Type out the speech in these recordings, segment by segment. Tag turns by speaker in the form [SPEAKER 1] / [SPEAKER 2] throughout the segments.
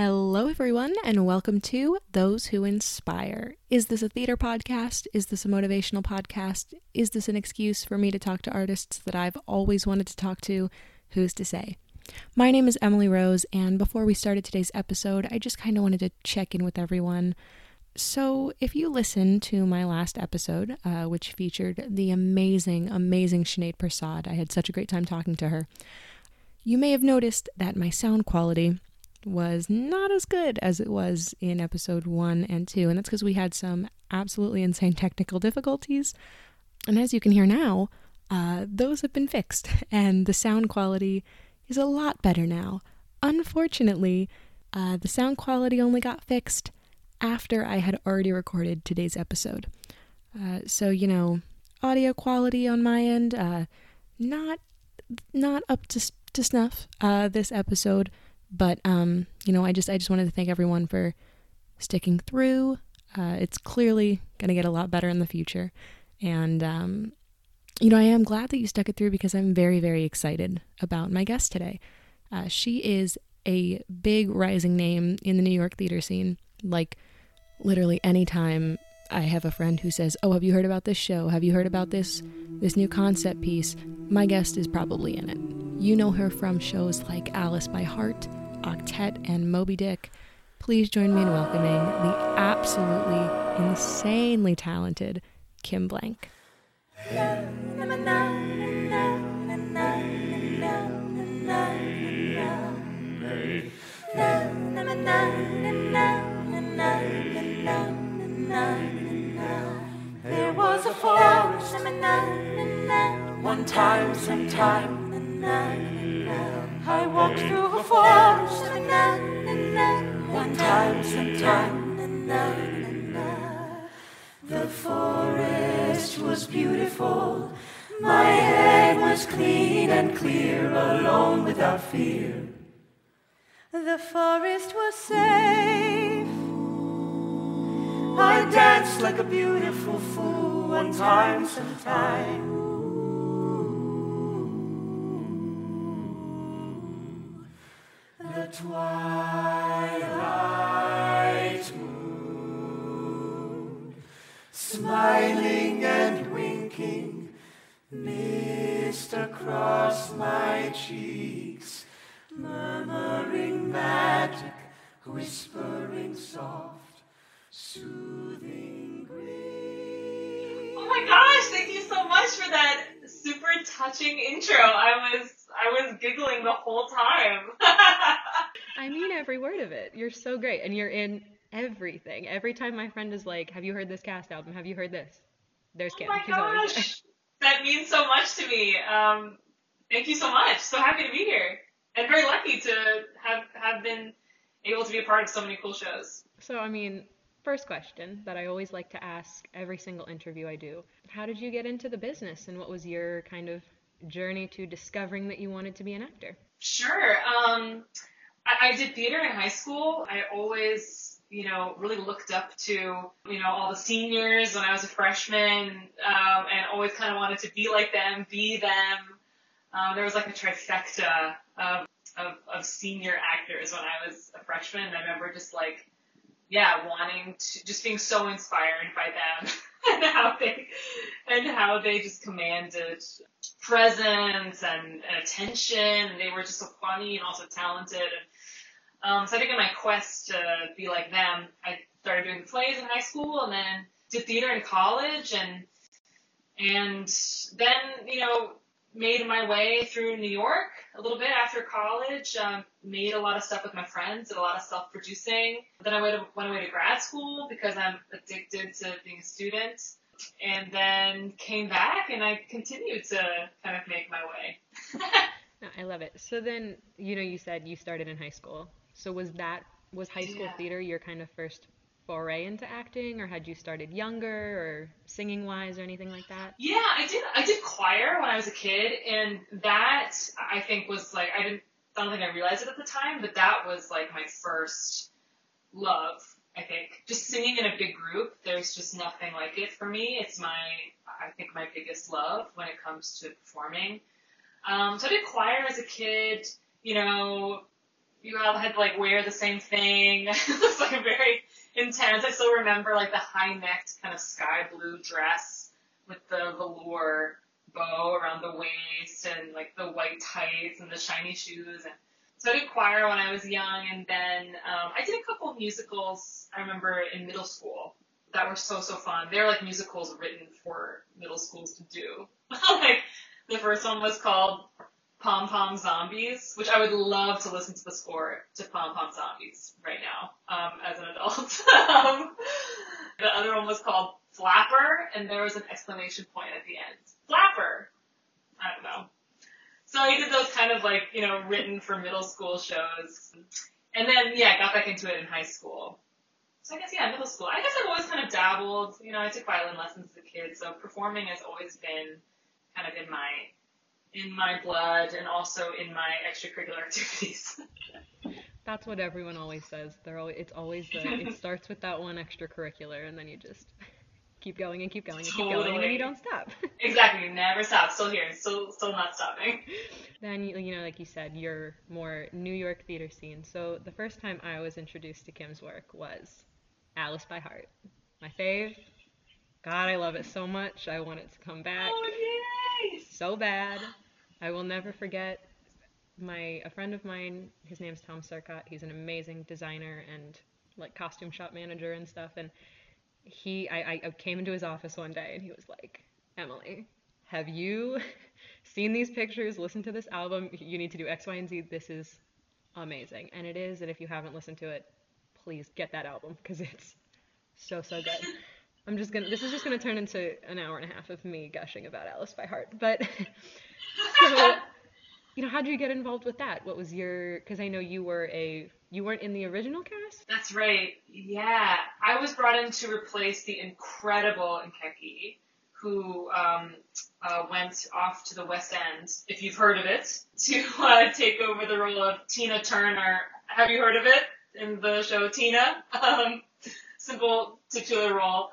[SPEAKER 1] Hello, everyone, and welcome to Those Who Inspire. Is this a theater podcast? Is this a motivational podcast? Is this an excuse for me to talk to artists that I've always wanted to talk to? Who's to say? My name is Emily Rose, and before we started today's episode, I just kind of wanted to check in with everyone. So, if you listened to my last episode, uh, which featured the amazing, amazing Sinead Prasad, I had such a great time talking to her. You may have noticed that my sound quality was not as good as it was in episode one and two, and that's because we had some absolutely insane technical difficulties. And as you can hear now, uh, those have been fixed, and the sound quality is a lot better now. Unfortunately, uh, the sound quality only got fixed after I had already recorded today's episode. Uh, so, you know, audio quality on my end, uh, not not up to, to snuff uh, this episode. But um, you know, I just I just wanted to thank everyone for sticking through. Uh, it's clearly to get a lot better in the future, and um, you know, I am glad that you stuck it through because I'm very very excited about my guest today. Uh, she is a big rising name in the New York theater scene. Like literally anytime I have a friend who says, "Oh, have you heard about this show? Have you heard about this this new concept piece?" My guest is probably in it. You know her from shows like Alice by Heart, Octet, and Moby Dick. Please join me in welcoming the absolutely insanely talented Kim Blanck.
[SPEAKER 2] There was a forest one time, sometime. I walked through a forest one time, sometime. The forest was beautiful. My head was clean and clear, alone without fear. The forest was safe. I danced like a beautiful fool one time, sometime. Twilight moon, smiling and winking, mist across my cheeks, murmuring magic, whispering soft, soothing grief.
[SPEAKER 3] Oh my gosh, thank you so much for that super touching intro. I was I was giggling the whole time.
[SPEAKER 1] I mean every word of it. You're so great and you're in everything. Every time my friend is like, "Have you heard this cast album? Have you heard this?" There's
[SPEAKER 3] oh my
[SPEAKER 1] She's
[SPEAKER 3] gosh. That means so much to me. Um, thank you so much. So happy to be here. And very lucky to have have been able to be a part of so many cool shows.
[SPEAKER 1] So, I mean, first question that I always like to ask every single interview I do How did you get into the business and what was your kind of journey to discovering that you wanted to be an actor?
[SPEAKER 3] Sure. Um, I, I did theater in high school. I always, you know, really looked up to, you know, all the seniors when I was a freshman, um, and always kind of wanted to be like them, be them. Um, there was like a trifecta of, of, of senior actors when I was a freshman. And I remember just like, yeah, wanting to, just being so inspired by them and how they, and how they just commanded presence and, and attention, and they were just so funny and also talented. And, um, so I think in my quest to be like them, I started doing plays in high school, and then did theater in college, and and then you know made my way through New York a little bit after college. Um, made a lot of stuff with my friends, did a lot of self-producing. Then I went, went away to grad school because I'm addicted to being a student and then came back and I continued to kind of make my way.
[SPEAKER 1] No, I love it. So then, you know, you said you started in high school. So was that was high school
[SPEAKER 3] Yeah.
[SPEAKER 1] theater your kind of first foray into acting, or had you started younger, or singing wise, or anything like that?
[SPEAKER 3] yeah, I did. I did choir when I was a kid, and that I think was like I didn't. I don't think I realized it at the time, but that was like my first love. I think just singing in a big group. There's just nothing like it for me. It's my I think my biggest love when it comes to performing. Um, so I did choir as a kid. You know, you all had to like wear the same thing. it was like very intense. I still remember like the high necked kind of sky blue dress with the velour bow around the waist and like the white tights and the shiny shoes and so I did choir when I was young and then um, I did a couple of musicals I remember in middle school that were so so fun. They're like musicals written for middle schools to do. like the first one was called Pom Pom Zombies, which I would love to listen to the score to Pom Pom Zombies right now um, as an adult. um, the other one was called Flapper, and there was an exclamation point at the end. Flapper. I don't know. So I did those kind of like you know written for middle school shows, and then yeah, I got back into it in high school. So I guess yeah, middle school. I guess I've always kind of dabbled. You know, I took violin lessons as a kid, so performing has always been kind of in my in my blood and also in my extracurricular activities.
[SPEAKER 4] That's what everyone always says. They're always, it's always the it starts with that one extracurricular and then you just keep going and keep going and keep going and then you don't stop.
[SPEAKER 3] exactly, never stop. Still here, still still not stopping.
[SPEAKER 4] Then you you know like you said, you're more New York theater scene. So the first time I was introduced to Kim's work was Alice by Heart. My fave. God, I love it so much. I want it to come back.
[SPEAKER 3] Oh yay!
[SPEAKER 4] So bad. I will never forget my a friend of mine. His name's Tom Sarkot. He's an amazing designer and like costume shop manager and stuff. And he, I, I came into his office one day and he was like, Emily, have you seen these pictures? Listen to this album. You need to do X, Y, and Z. This is amazing. And it is. And if you haven't listened to it, please get that album because it's so, so good. I'm just gonna. This is just gonna turn into an hour and a half of me gushing about Alice by heart. But so, you know, how did you get involved with that? What was your? Because I know you were a. You weren't in the original cast.
[SPEAKER 3] That's right. Yeah, I was brought in to replace the incredible Nkeki, who um, uh, went off to the West End, if you've heard of it, to uh, take over the role of Tina Turner. Have you heard of it in the show Tina? Um, simple titular role.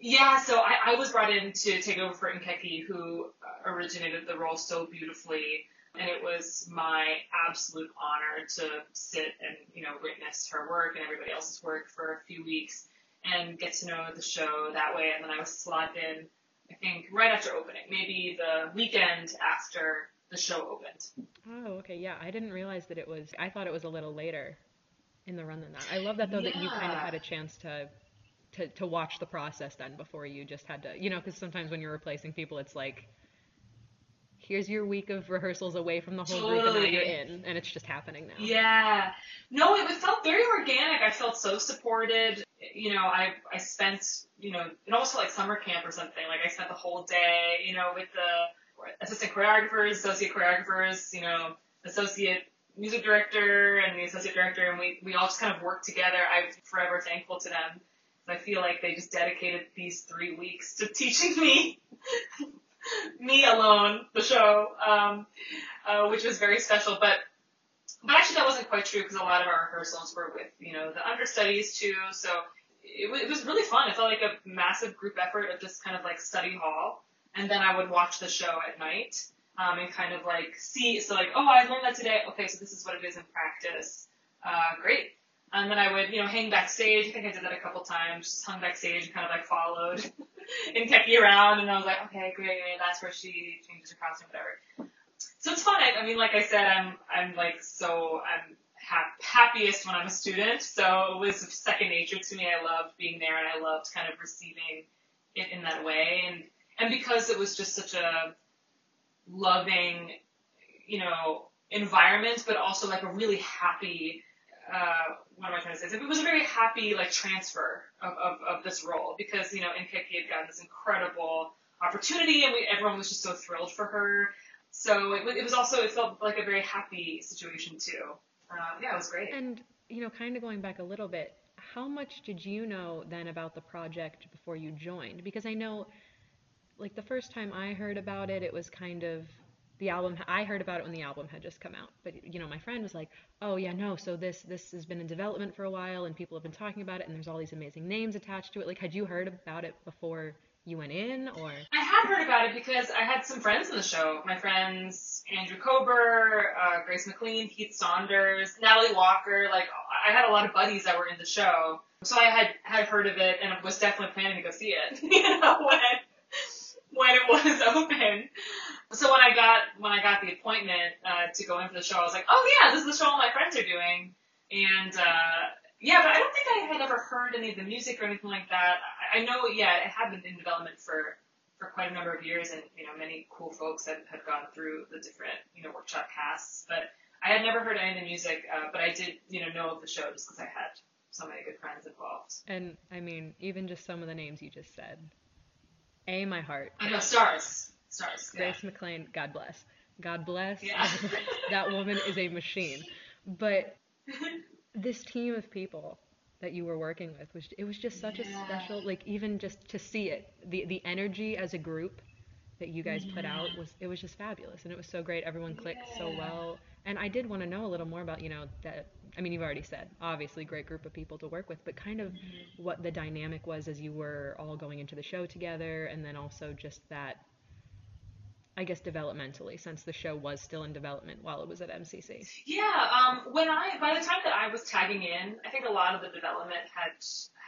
[SPEAKER 3] Yeah, so I, I was brought in to take over for Nkeki, who uh, originated the role so beautifully, and it was my absolute honor to sit and you know witness her work and everybody else's work for a few weeks and get to know the show that way. And then I was slotted in, I think, right after opening, maybe the weekend after the show opened.
[SPEAKER 4] Oh, okay, yeah, I didn't realize that it was. I thought it was a little later in the run than that. I love that though yeah. that you kind of had a chance to to, to watch the process then before you just had to, you know, because sometimes when you're replacing people, it's like, here's your week of rehearsals away from the whole totally. group and now you're in and it's just happening now.
[SPEAKER 3] Yeah. No, it was felt very organic. I felt so supported. You know, I I spent, you know, it almost felt like summer camp or something. Like I spent the whole day, you know, with the assistant choreographers, associate choreographers, you know, associate music director and the associate director and we, we all just kind of worked together. I'm forever thankful to them I feel like they just dedicated these three weeks to teaching me, me alone, the show, um, uh, which was very special. But but actually that wasn't quite true because a lot of our rehearsals were with you know the understudies too. So it, w- it was really fun. It felt like a massive group effort of just kind of like study hall, and then I would watch the show at night. Um, and kind of like see, so like, oh, I learned that today. Okay, so this is what it is in practice. Uh, great. And then I would, you know, hang backstage. I think I did that a couple times. Just hung backstage and kind of like followed Nkeki around. And I was like, okay, great. That's where she changes her costume, whatever. So it's fun. I, I mean, like I said, I'm, I'm like so, I'm ha- happiest when I'm a student. So it was second nature to me. I loved being there and I loved kind of receiving it in that way. And, and because it was just such a loving, you know, environment, but also like a really happy, uh, what am I trying to say? It was a very happy like transfer of, of, of this role because you know Nkeki had gotten this incredible opportunity and we, everyone was just so thrilled for her. So it, it was also it felt like a very happy situation too. Uh, yeah, it was great.
[SPEAKER 4] And you know, kind of going back a little bit, how much did you know then about the project before you joined? Because I know, like the first time I heard about it, it was kind of the album I heard about it when the album had just come out. But you know, my friend was like, "Oh yeah, no, so this this has been in development for a while and people have been talking about it and there's all these amazing names attached to it." Like had you heard about it before you went in or
[SPEAKER 3] I had heard about it because I had some friends in the show. My friends Andrew Kober, uh, Grace McLean, Heath Saunders, Natalie Walker. Like I had a lot of buddies that were in the show, so I had had heard of it and was definitely planning to go see it. You know when when it was open. So when I got when I got the appointment uh, to go in for the show, I was like, oh yeah, this is the show all my friends are doing, and uh, yeah, but I don't think I had ever heard any of the music or anything like that. I, I know, yeah, it had been in development for for quite a number of years, and you know, many cool folks had, had gone through the different you know workshop casts, but I had never heard any of the music, uh, but I did you know know of the show just because I had so many good friends involved.
[SPEAKER 4] and I mean even just some of the names you just said. A my heart.
[SPEAKER 3] I know stars, stars. Yeah.
[SPEAKER 4] Grace McLean, God bless. God bless.
[SPEAKER 3] Yeah.
[SPEAKER 4] that woman is a machine. But this team of people that you were working with was it was just such a special like even just to see it the the energy as a group that you guys put out was it was just fabulous and it was so great everyone clicked so well and I did want to know a little more about you know that I mean you've already said obviously great group of people to work with but kind of mm-hmm. what the dynamic was as you were all going into the show together and then also just that I guess developmentally since the show was still in development while it was at MCC.
[SPEAKER 3] Yeah, um, when I by the time that I was tagging in, I think a lot of the development had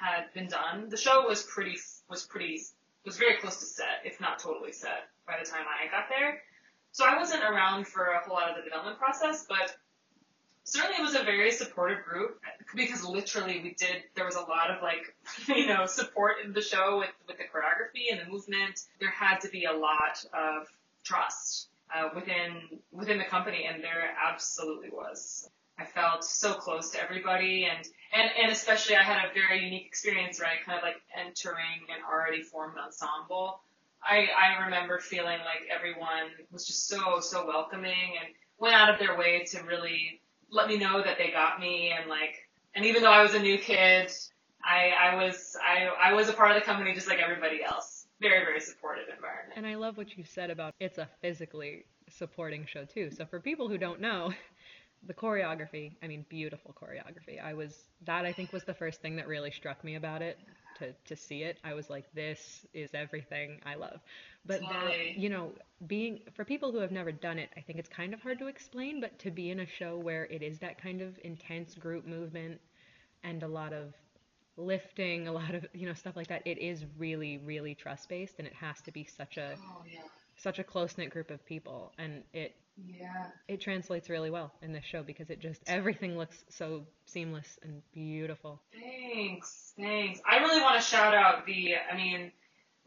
[SPEAKER 3] had been done. The show was pretty was pretty was very close to set, if not totally set, by the time I got there. So I wasn't around for a whole lot of the development process, but certainly it was a very supportive group because literally we did there was a lot of like you know support in the show with with the choreography and the movement. There had to be a lot of trust uh, within within the company, and there absolutely was. I felt so close to everybody, and and and especially I had a very unique experience, right? Kind of like entering an already formed ensemble. I I remember feeling like everyone was just so so welcoming and went out of their way to really let me know that they got me and like and even though I was a new kid, I I was I I was a part of the company just like everybody else. Very very supportive environment.
[SPEAKER 4] And I love what you said about it's a physically supporting show too. So for people who don't know, the choreography, I mean beautiful choreography. I was that I think was the first thing that really struck me about it to to see it. I was like this is everything I love. But
[SPEAKER 3] Totally.
[SPEAKER 4] that, you know, being for people who have never done it, I think it's kind of hard to explain, but to be in a show where it is that kind of intense group movement and a lot of lifting, a lot of, you know, stuff like that, it is really really trust based and it has to be such a
[SPEAKER 3] Oh yeah.
[SPEAKER 4] such a close knit group of people, and it
[SPEAKER 3] Yeah.
[SPEAKER 4] it translates really well in this show because it just everything looks so seamless and beautiful.
[SPEAKER 3] Thanks, thanks. I really want to shout out the, I mean,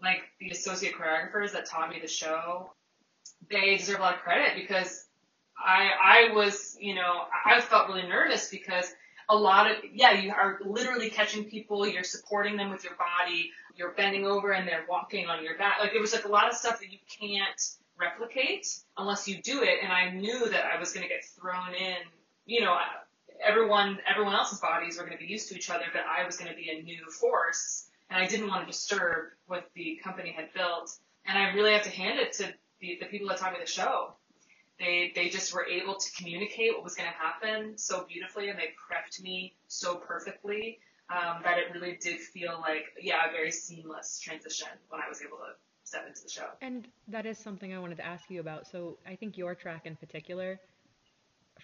[SPEAKER 3] like the associate choreographers that taught me the show. They deserve a lot of credit because I, I was, you know, I felt really nervous because a lot of, yeah, you are literally catching people, you're supporting them with your body, you're bending over and they're walking on your back. Like there was like a lot of stuff that you can't replicate unless you do it. And I knew that I was going to get thrown in, you know, uh, everyone everyone else's bodies were going to be used to each other, but I was going to be a new force, and I didn't want to disturb what the company had built. And I really have to hand it to the, the people that taught me the show. They they just were able to communicate what was going to happen so beautifully, and they prepped me so perfectly um, that it really did feel like yeah a very seamless transition when I was able to step into the show.
[SPEAKER 4] And that is something I wanted to ask you about. So I think your track in particular,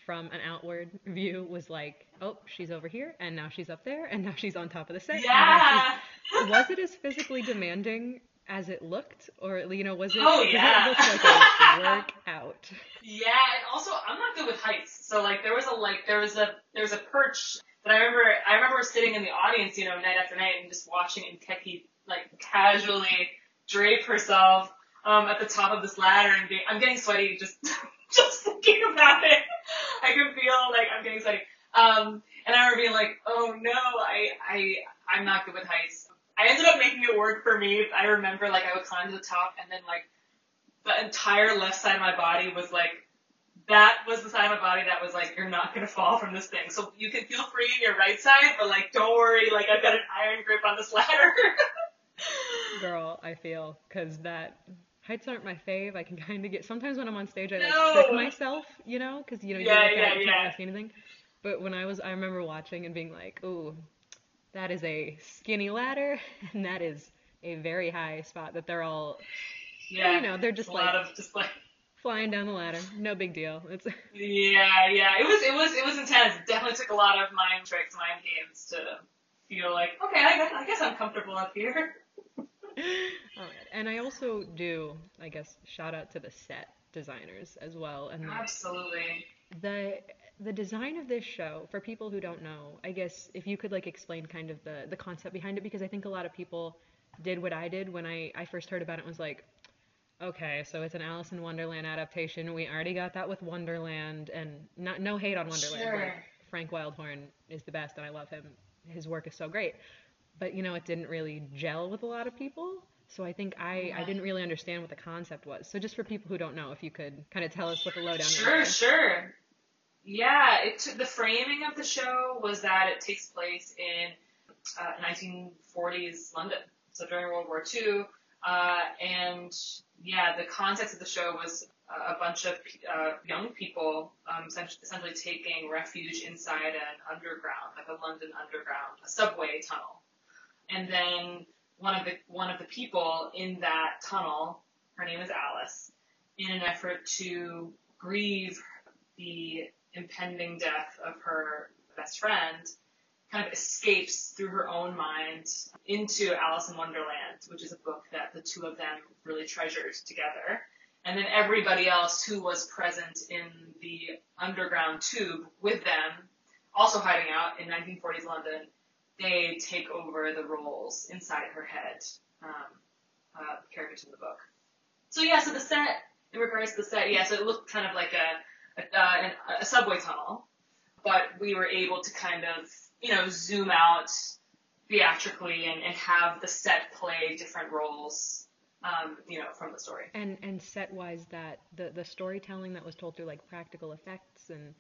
[SPEAKER 4] from an outward view, was like, oh, she's over here, and now she's up there, and now she's on top of the set.
[SPEAKER 3] Yeah.
[SPEAKER 4] Was it as physically demanding as it looked, or you know, was it?
[SPEAKER 3] Oh, yeah.
[SPEAKER 4] It looked like a workout.
[SPEAKER 3] Yeah, and also I'm not good with heights. So like there was a like there was a there was a perch that I remember I remember sitting in the audience, you know, night after night and just watching Nkeki like casually drape herself um, at the top of this ladder and being I'm getting sweaty just just thinking about it. I can feel like I'm getting sweaty. Um, and I remember being like, oh no, I I I'm not good with heights. I ended up making it work for me. I remember like I would climb to the top and then like the entire left side of my body was like that was the side of my body that was like you're not gonna fall from this thing. So you can feel free in your right side, but like don't worry, like I've got an iron grip on this ladder.
[SPEAKER 4] Girl, I feel because that heights aren't my fave. I can kind of get sometimes when I'm on stage, I like
[SPEAKER 3] No.
[SPEAKER 4] trick myself, you know, because you know you
[SPEAKER 3] Yeah,
[SPEAKER 4] look
[SPEAKER 3] yeah,
[SPEAKER 4] at it, you can't
[SPEAKER 3] yeah.
[SPEAKER 4] see anything. But when I was, I remember watching and being like, "Ooh, that is a skinny ladder, and that is a very high spot that they're all,
[SPEAKER 3] Yeah.
[SPEAKER 4] you know, they're just
[SPEAKER 3] a
[SPEAKER 4] like
[SPEAKER 3] lot of just like
[SPEAKER 4] flying down the ladder. No big deal. It's
[SPEAKER 3] Yeah, yeah. It was it was it was intense. It definitely took a lot of mind tricks, mind games to feel like, okay, I guess, I guess I'm comfortable up here.
[SPEAKER 4] And I also do, I guess, shout out to the set designers as well. And the,
[SPEAKER 3] Absolutely.
[SPEAKER 4] the the design of this show, for people who don't know, I guess if you could like explain kind of the the concept behind it, because I think a lot of people did what I did when I I first heard about it. Was like, okay, so it's an Alice in Wonderland adaptation. We already got that with Wonderland, and not no hate on Wonderland.
[SPEAKER 3] Sure.
[SPEAKER 4] Like, Frank Wildhorn is the best, and I love him. His work is so great. But you know, it didn't really gel with a lot of people. So I think I, I didn't really understand what the concept was. So just for people who don't know, if you could kind of tell us what the lowdown is.
[SPEAKER 3] Sure, sure. Yeah, it took, the framing of the show was that it takes place in uh, 1940s London, so during World War II. Uh, and yeah, the context of the show was a bunch of uh, young people um, essentially, essentially taking refuge inside an underground, like a London underground, a subway tunnel. And then one of the one of the people in that tunnel, her name is Alice, in an effort to grieve the impending death of her best friend, kind of escapes through her own mind into Alice in Wonderland, which is a book that the two of them really treasured together. And then everybody else who was present in the underground tube with them, also hiding out in 1940s London, they take over the roles inside her head, um, uh, characters in the book. So yeah, so the set, in regards to the set, yeah, so it looked kind of like a, a, uh, a subway tunnel, but we were able to kind of, you know, zoom out theatrically and, and have the set play different roles, um, you know, from the story.
[SPEAKER 4] And and set wise that the the storytelling that was told through like practical effects and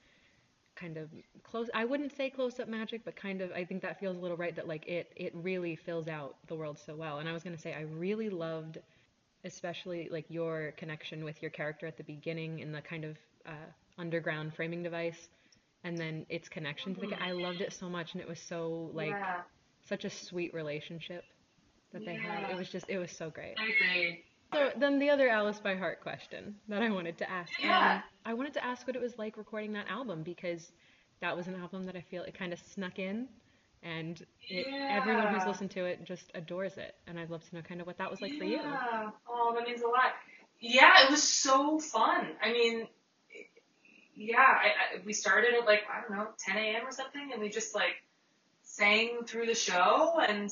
[SPEAKER 4] kind of close I wouldn't say close up magic, but kind of I think that feels a little right that like it it really fills out the world so well. And I was gonna say I really loved especially like your connection with your character at the beginning in the kind of uh, underground framing device and then its connection to the I loved it so much and it was so like
[SPEAKER 3] yeah,
[SPEAKER 4] such a sweet relationship that they had. It was just it was so great.
[SPEAKER 3] I agree.
[SPEAKER 4] So then the other Alice by Heart question that I wanted to ask.
[SPEAKER 3] Yeah.
[SPEAKER 4] Um, I wanted to ask what it was like recording that album because that was an album that I feel it kind of snuck in and it, everyone who's listened to it just adores it. And I'd love to know kind of what that was like for you.
[SPEAKER 3] Oh, that means a lot. Yeah, it was so fun. I mean, yeah, I, I, we started at like I don't know 10 a.m. or something, and we just like sang through the show, and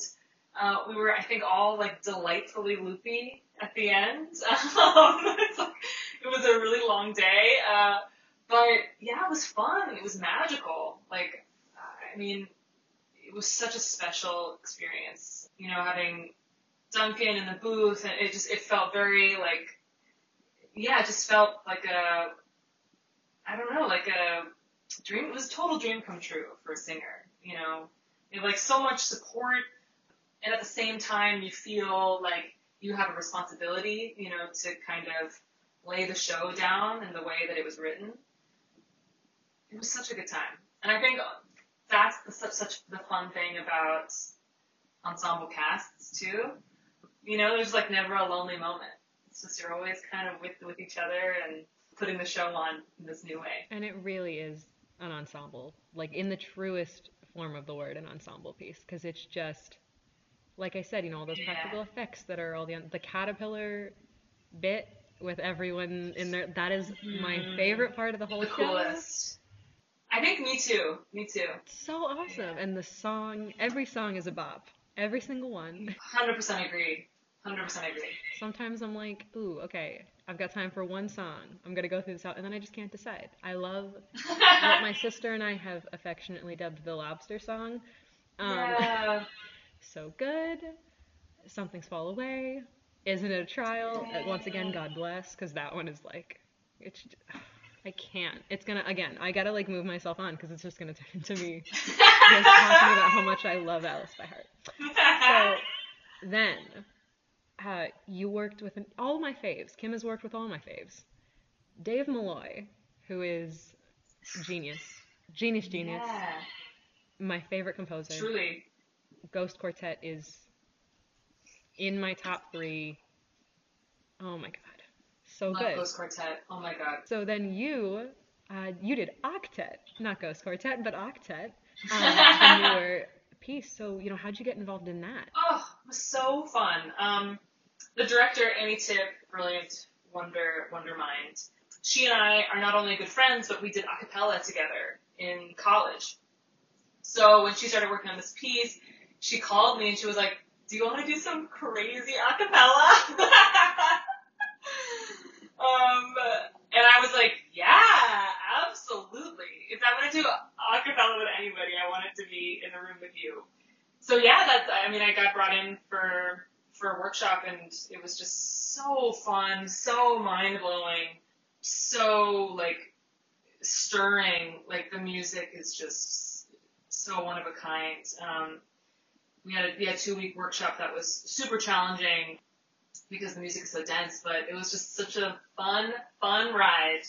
[SPEAKER 3] uh, we were I think all like delightfully loopy at the end. Um, it was a really long day, uh, but yeah, it was fun. It was magical. Like, I mean, it was such a special experience. You know, having Duncan in the booth, and it just it felt very like, yeah, it just felt like a, I don't know, like a dream. It was total dream come true for a singer. You know, you have like so much support, and at the same time you feel like you have a responsibility. You know, to kind of lay the show down in the way that it was written. It was such a good time, and I think that's the, such such the fun thing about ensemble casts too. You know, there's like never a lonely moment. It's just you're always kind of with with each other and putting the show on in this new way.
[SPEAKER 4] And it really is an ensemble, like in the truest form of the word, an ensemble piece, because it's just, like I said, you know, all those
[SPEAKER 3] Yeah.
[SPEAKER 4] practical effects that are all the the caterpillar bit with everyone in there. That is my mm-hmm. favorite part of the whole
[SPEAKER 3] The
[SPEAKER 4] show.
[SPEAKER 3] coolest. I think me too. Me too.
[SPEAKER 4] So awesome, and the song, every song is a bop, every single one.
[SPEAKER 3] Hundred percent agree. Hundred percent agree.
[SPEAKER 4] Sometimes I'm like, ooh, okay, I've got time for one song. I'm gonna go through this out, and then I just can't decide. I love what my sister and I have affectionately dubbed the lobster song. Um,
[SPEAKER 3] yeah.
[SPEAKER 4] so good. Something's fall away. Isn't it a trial? Uh, Once again, God bless, because that one is like, it's. I can't. It's gonna again. I gotta like move myself on because it's just gonna turn into me just talking about how much I love Alice by heart. So then, uh, you worked with an, all my faves. Kim has worked with all my faves. Dave Malloy, who is genius, genius, genius.
[SPEAKER 3] Yeah.
[SPEAKER 4] My favorite composer.
[SPEAKER 3] Truly.
[SPEAKER 4] Ghost Quartet is in my top three. Oh my god, so
[SPEAKER 3] Love
[SPEAKER 4] good.
[SPEAKER 3] Ghost Quartet. Oh my god.
[SPEAKER 4] So then you, uh, you did Octet, not Ghost Quartet, but Octet, um, newer piece. So you know, how'd you get involved in that?
[SPEAKER 3] Oh, it was so fun. Um, the director, Annie Tippe, brilliant Wonder Wonder Mind. She and I are not only good friends, but we did a cappella together in college. So when she started working on this piece, she called me and she was like, "Do you want to do some crazy a cappella?" um, and I was like, "Yeah, absolutely. If I'm gonna do a cappella with anybody, I want it to be in the room with you." So yeah, that's. I mean, I got brought in for for a workshop, and it was just so fun, so mind blowing, so like stirring. Like the music is just so one of a kind. Um, we had a, we had a two week workshop that was super challenging because the music is so dense, but it was just such a fun, fun ride.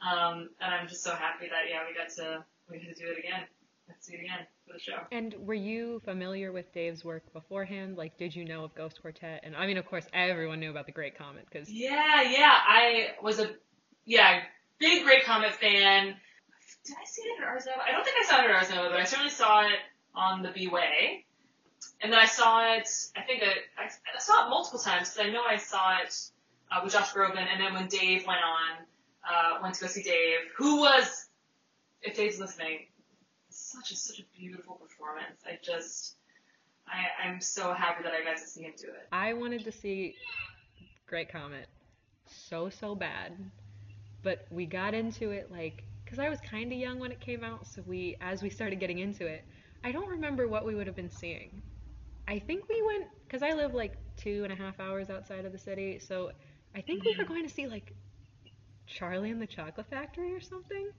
[SPEAKER 3] Um, and I'm just so happy that yeah, we got to we got to do it again. Let's do it again for the show.
[SPEAKER 4] And were you familiar with Dave's work beforehand? Like, did you know of Ghost Quartet? And I mean, of course, everyone knew about the Great Comet because
[SPEAKER 3] Yeah, yeah. I was a yeah big Great Comet fan. Did I see it at Ars Nova? I don't think I saw it at Ars Nova, but I certainly saw it on the B Way. And then I saw it. I think I, I, I saw it multiple times because I know I saw it uh, with Josh Groban. And then when Dave went on, uh, went to go see Dave, who was, if Dave's listening, such a such a beautiful performance. I just, I, I'm so happy that I got to see him do it.
[SPEAKER 4] I wanted to see Great Comet so so bad, but we got into it like because I was kind of young when it came out, so we as we started getting into it, I don't remember what we would have been seeing. I think we went because I live like two and a half hours outside of the city, so I think we were mm-hmm. going to see like Charlie and the Chocolate Factory or something.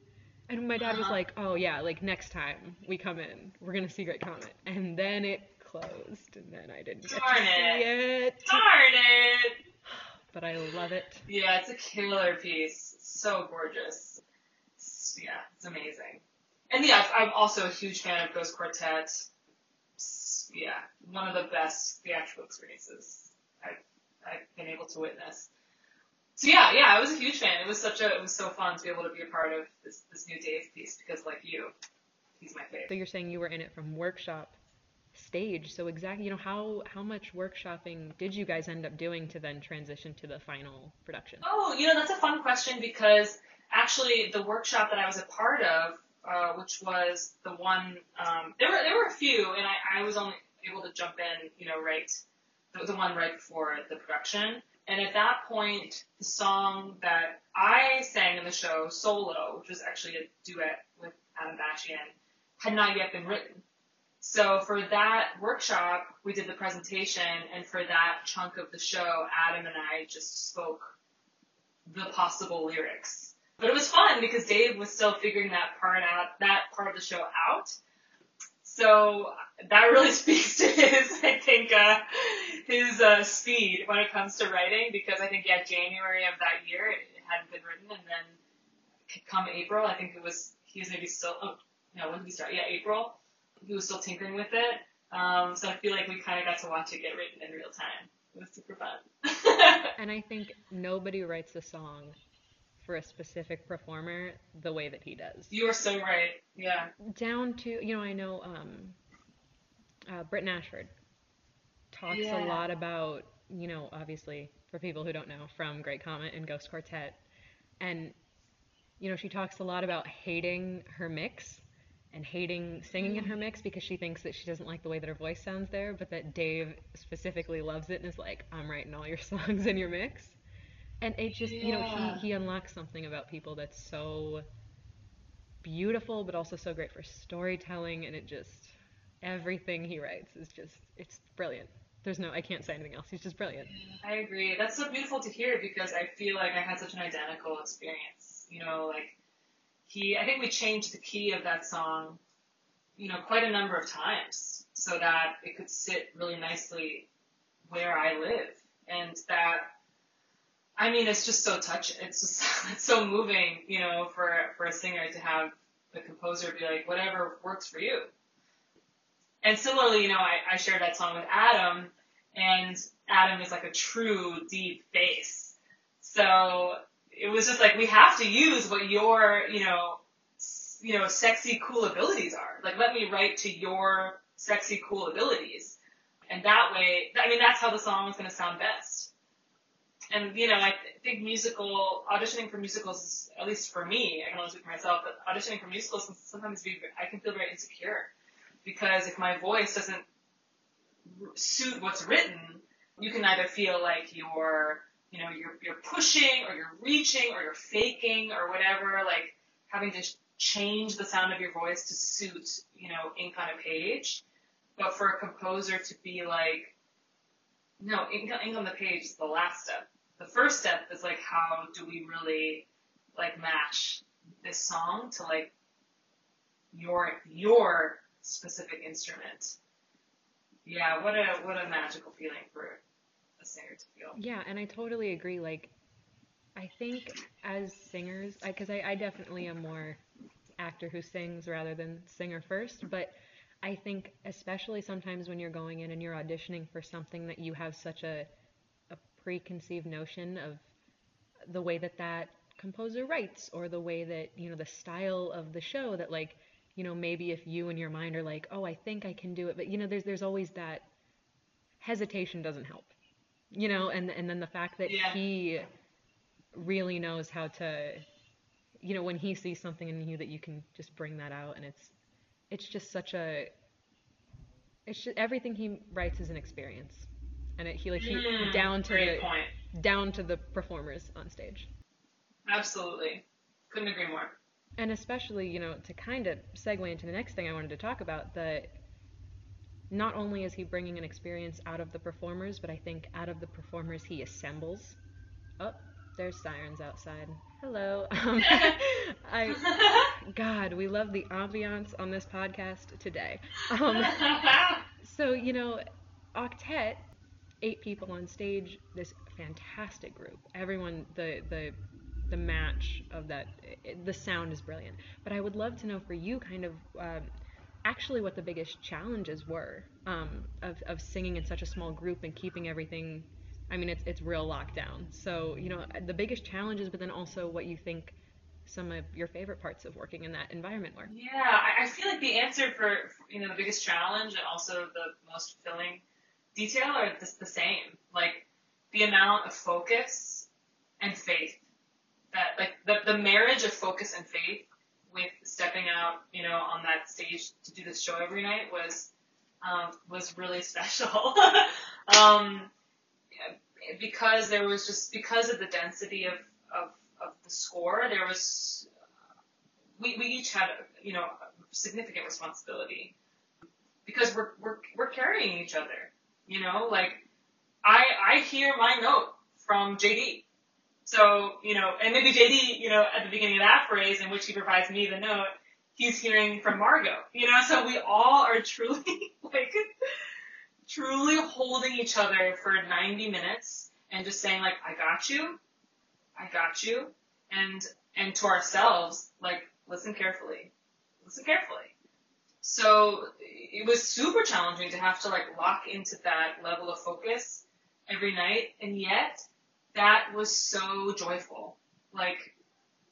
[SPEAKER 4] And my dad was like, "Oh yeah, like next time we come in, we're gonna see Great Comet." And then it closed, and then I didn't get
[SPEAKER 3] Darn
[SPEAKER 4] to see it.
[SPEAKER 3] Darn it!
[SPEAKER 4] But I love it.
[SPEAKER 3] Yeah, it's a killer piece. So gorgeous. It's- yeah, it's amazing. And yeah, I'm also a huge fan of Ghost Quartet. It's- Yeah, one of the best theatrical experiences I've, I've been able to witness. So yeah, yeah, I was a huge fan. It was such a, it was so fun to be able to be a part of this, this new Dave piece because like you, he's my favorite.
[SPEAKER 4] So you're saying you were in it from workshop stage. So exactly, you know, how how much workshopping did you guys end up doing to then transition to the final production?
[SPEAKER 3] Oh, you know, that's a fun question because actually the workshop that I was a part of, uh, which was the one, um, there were there were a few, and I, I was only able to jump in, you know, right, the, the one right before the production. And at that point, the song that I sang in the show solo, which was actually a duet with Adam Bashian, had not yet been written. So for that workshop, we did the presentation, and for that chunk of the show, Adam and I just spoke the possible lyrics. But it was fun because Dave was still figuring that part out, that part of the show out. So that really speaks to his, I think, uh, his uh, speed when it comes to writing because I think, yeah, January of that year it, hadn't been written and then come April, I think it was, he was maybe still, oh, no, when did he start? Yeah, April. He was still tinkering with it. Um, so I feel like we kind of got to watch it get written in real time. It was super fun.
[SPEAKER 4] And I think nobody writes a song for a specific performer the way that he does.
[SPEAKER 3] you are so right. Yeah.
[SPEAKER 4] Down to, you know, I know um, uh, Brittain Ashford talks
[SPEAKER 3] Yeah.
[SPEAKER 4] a lot about, you know, obviously for people who don't know, from Great Comet and Ghost Quartet, and you know, she talks a lot about hating her mix and hating singing in her mix because she thinks that she doesn't like the way that her voice sounds there, but that Dave specifically loves it and is like, I'm writing all your songs in your mix. And it just, you know, he, he unlocks something about people that's so beautiful, but also so great for storytelling. And it just, everything he writes is just, it's brilliant. There's no, I can't say anything else. He's just brilliant.
[SPEAKER 3] I agree. That's so beautiful to hear because I feel like I had such an identical experience. You know, like he, I think we changed the key of that song, you know, quite a number of times so that it could sit really nicely where I live. And that, I mean, it's just so touching. It's just, it's so moving, you know, for, for a singer to have the composer be like, whatever works for you. And similarly, you know, I, I shared that song with Adam, and Adam is like a true deep bass. So it was just like we have to use what your you know you know sexy cool abilities are. Like let me write to your sexy cool abilities, and that way I mean that's how the song is going to sound best. And you know I think musical auditioning for musicals, at least for me, I can only speak for myself, but auditioning for musicals can sometimes be I can feel very insecure because if my voice doesn't suit what's written, you can either feel like you're, you know, you're, you're pushing or you're reaching or you're faking or whatever, like having to change the sound of your voice to suit, you know, ink on a page. But for a composer to be like, no, ink, ink on the page is the last step. The first step is like, how do we really like match this song to like your, your specific instrument? Yeah, what a what a magical feeling for a singer to feel.
[SPEAKER 4] Yeah, and I totally agree. Like, I think as singers, because I, I, definitely am more actor who sings rather than singer first, but I think especially sometimes when you're going in and you're auditioning for something that you have such a preconceived notion of the way that that composer writes or the way that, you know, the style of the show that like, you know, maybe if you in your mind are like, oh, I think I can do it, but you know, there's there's always that hesitation doesn't help you know and and then the fact that
[SPEAKER 3] Yeah.
[SPEAKER 4] he really knows how to you know when he sees something in you that you can just bring that out and it's it's just such a it's just everything he writes is an experience and it, he like he
[SPEAKER 3] Mm,
[SPEAKER 4] down to the
[SPEAKER 3] point.
[SPEAKER 4] down to the performers on stage
[SPEAKER 3] Absolutely. Couldn't agree more.
[SPEAKER 4] and especially you know to kind of segue into the next thing I wanted to talk about that not only is he bringing an experience out of the performers but I think out of the performers he assembles oh there's sirens outside hello um, I God we love the ambiance on this podcast today um, so you know octet eight people on stage this fantastic group. Everyone the the the match of that it, the sound is brilliant. But i would love to know for you kind of um, actually what the biggest challenges were um, of, of singing in such a small group and keeping everything i mean it's, it's real lockdown so you know the biggest challenges but then also what you think some of your favorite parts of working in that environment were.
[SPEAKER 3] Yeah, I, I feel like the answer for you know the biggest challenge and also the most fulfilling detail are just the same. Like the amount of focus and faith that like the, the marriage of focus and faith with stepping out, you know, on that stage to do this show every night was um, was really special. um, because there was just because of the density of, of, of the score, there was we, we each had you know significant responsibility because we're we're we're carrying each other. You know, like I I hear my note from JD. So, you know, and maybe JD, you know, at the beginning of that phrase in which he provides me the note, he's hearing from Margo. You know, so we all are truly like truly holding each other for 90 minutes and just saying like, I got you, I got you, and and to ourselves, like, listen carefully, listen carefully. So it was super challenging to have to like lock into that level of focus every night, and yet that was so joyful. Like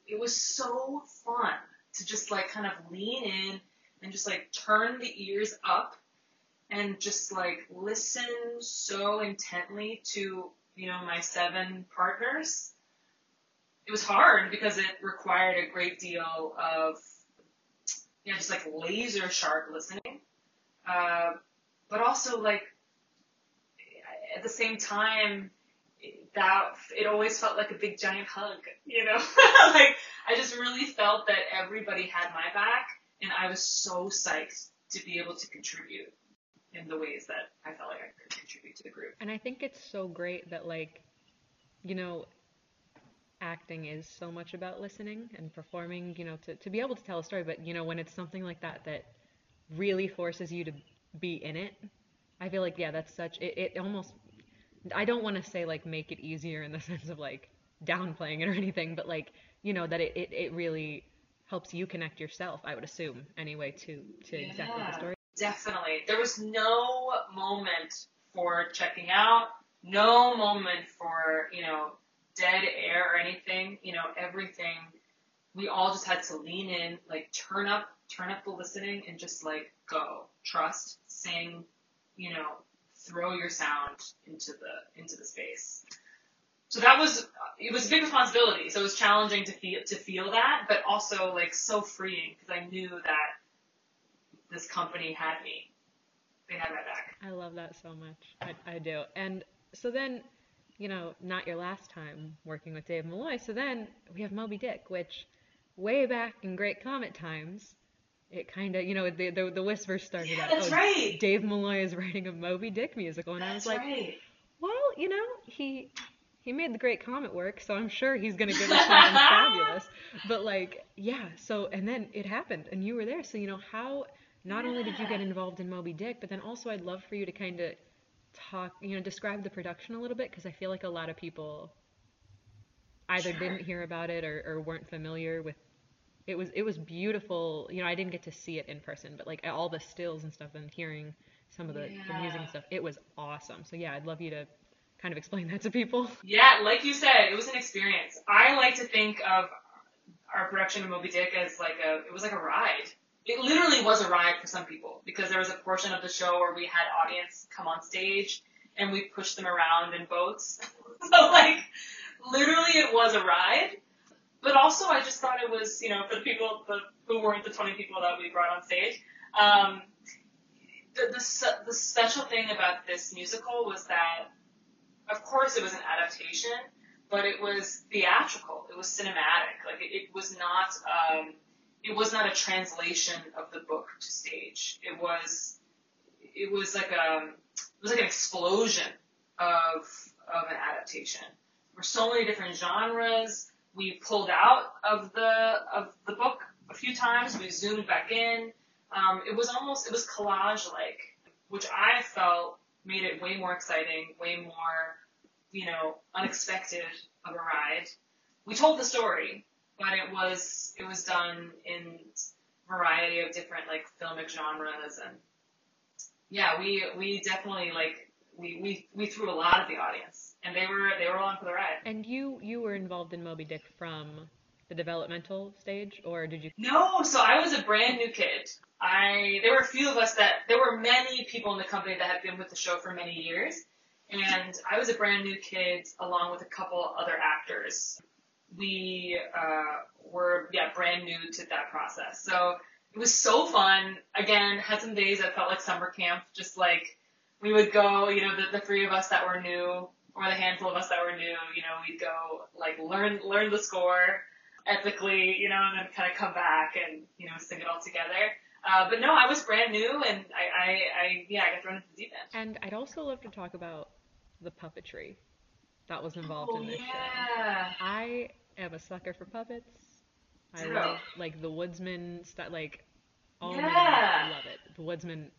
[SPEAKER 3] it was so fun to just like kind of lean in and just like turn the ears up and just like listen so intently to you know my seven partners. It was hard because it required a great deal of you know just like laser sharp listening, uh, but also like at the same time that it always felt like a big giant hug, you know? like I just really felt that everybody had my back and I was so psyched to be able to contribute in the ways that I felt like I could contribute to the group.
[SPEAKER 4] And I think it's so great that like, you know, acting is so much about listening and performing, you know, to, to be able to tell a story, but you know, when it's something like that that really forces you to be in it, I feel like yeah, that's such it, it almost I don't want to say like make it easier in the sense of like downplaying it or anything, but like, you know, that it, it, it really helps you connect yourself, I would assume, anyway, to to exactly the story.
[SPEAKER 3] Definitely. There was no moment for checking out, no moment for, you know, dead air or anything, you know, everything. We all just had to lean in, like turn up, turn up the listening and just like go, trust, sing, you know, throw your sound into the, into the space. So that was, it was a big responsibility. So it was challenging to feel, to feel that, but also like so freeing because I knew that this company had me. They had my back.
[SPEAKER 4] I love that so much. I, I do. And so then, you know, not your last time working with Dave Malloy. So then we have Moby Dick, which way back in Great Comet times, it kind of, you know, the, the, the whispers started
[SPEAKER 3] Yeah,
[SPEAKER 4] out.
[SPEAKER 3] that's
[SPEAKER 4] oh,
[SPEAKER 3] right.
[SPEAKER 4] Dave Malloy is writing a Moby Dick musical. And I was like,
[SPEAKER 3] right.
[SPEAKER 4] well, you know, he he made the Great Comet work, so I'm sure he's gonna give us something fabulous. But like, yeah. So and then it happened, and you were there. So you know how not only did you get involved in Moby Dick, but then also I'd love for you to kind of talk, you know, describe the production a little bit because I feel like a lot of people either
[SPEAKER 3] Sure.
[SPEAKER 4] didn't hear about it or, or weren't familiar with. It was it was beautiful. You know, I didn't get to see it in person, but like all the stills and stuff and hearing some of the, the music and stuff, it was awesome. So yeah, I'd love you to kind of explain that to people.
[SPEAKER 3] Yeah, like you said, it was an experience. I like to think of our production of Moby Dick as like a, it was like a ride. It literally was a ride for some people because there was a portion of the show where we had audience come on stage and we pushed them around in boats. so like, literally it was a ride. But also I just thought it was, you know, for the people the, who weren't the 20 people that we brought on stage, um, the, the, the special thing about this musical was that of course it was an adaptation, but it was theatrical. It was cinematic. Like it, it was not um, it was not a translation of the book to stage. It was it was like a it was like an explosion of of an adaptation. There were so many different genres. We pulled out of the of the book a few times. We zoomed back in. Um, it was almost it was collage like, which I felt made it way more exciting, way more, you know, unexpected of a ride. We told the story, but it was it was done in a variety of different like filmic genres and yeah, we we definitely like we, we, we threw a lot at the audience and they were they were along for the ride.
[SPEAKER 4] And you you were involved in Moby Dick from the developmental stage, or did you?
[SPEAKER 3] No, so I was a brand new kid. I there were a few of us that there were many people in the company that had been with the show for many years, and I was a brand new kid along with a couple other actors. We uh, were yeah brand new to that process, so it was so fun. Again, had some days that felt like summer camp, just like we would go, you know, the, the three of us that were new, or the handful of us that were new, you know, we'd go like learn learn the score ethically, you know, and then kind of come back and, you know, sing it all together. Uh, but no, I was brand new and I, I, I, yeah, I got thrown into the deep end.
[SPEAKER 4] And I'd also love to talk about the puppetry that was involved
[SPEAKER 3] oh,
[SPEAKER 4] in this show. I am a sucker for puppets. I love like the Woodsman stuff. Like, oh my god, I love it. The Woodsman.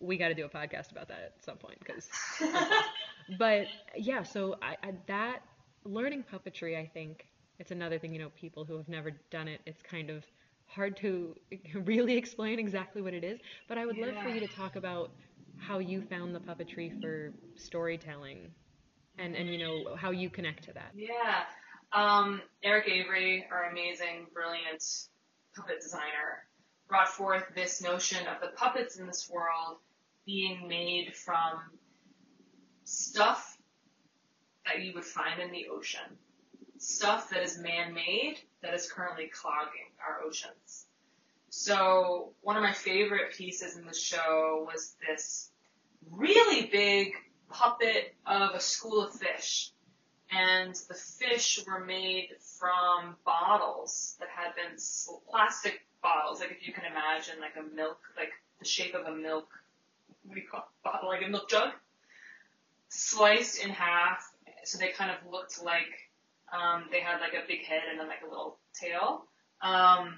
[SPEAKER 4] We got to do a podcast about that at some point because. but yeah, so I, I that learning puppetry, I think it's another thing. You know, people who have never done it, it's kind of hard to really explain exactly what it is. But I would love for you to talk about how you found the puppetry for storytelling, and and you know how you connect to that.
[SPEAKER 3] Yeah. Um, Eric Avery, our amazing, brilliant puppet designer, brought forth this notion of the puppets in this world being made from stuff that you would find in the ocean. Stuff that is man-made that is currently clogging our oceans. So one of my favorite pieces in the show was this really big puppet of a school of fish and the fish were made from bottles that had been plastic bottles, like if you can imagine, like a milk, like the shape of a milk, what do you call it, bottle, like a milk jug, sliced in half, so they kind of looked like um, they had like a big head and then like a little tail. Um,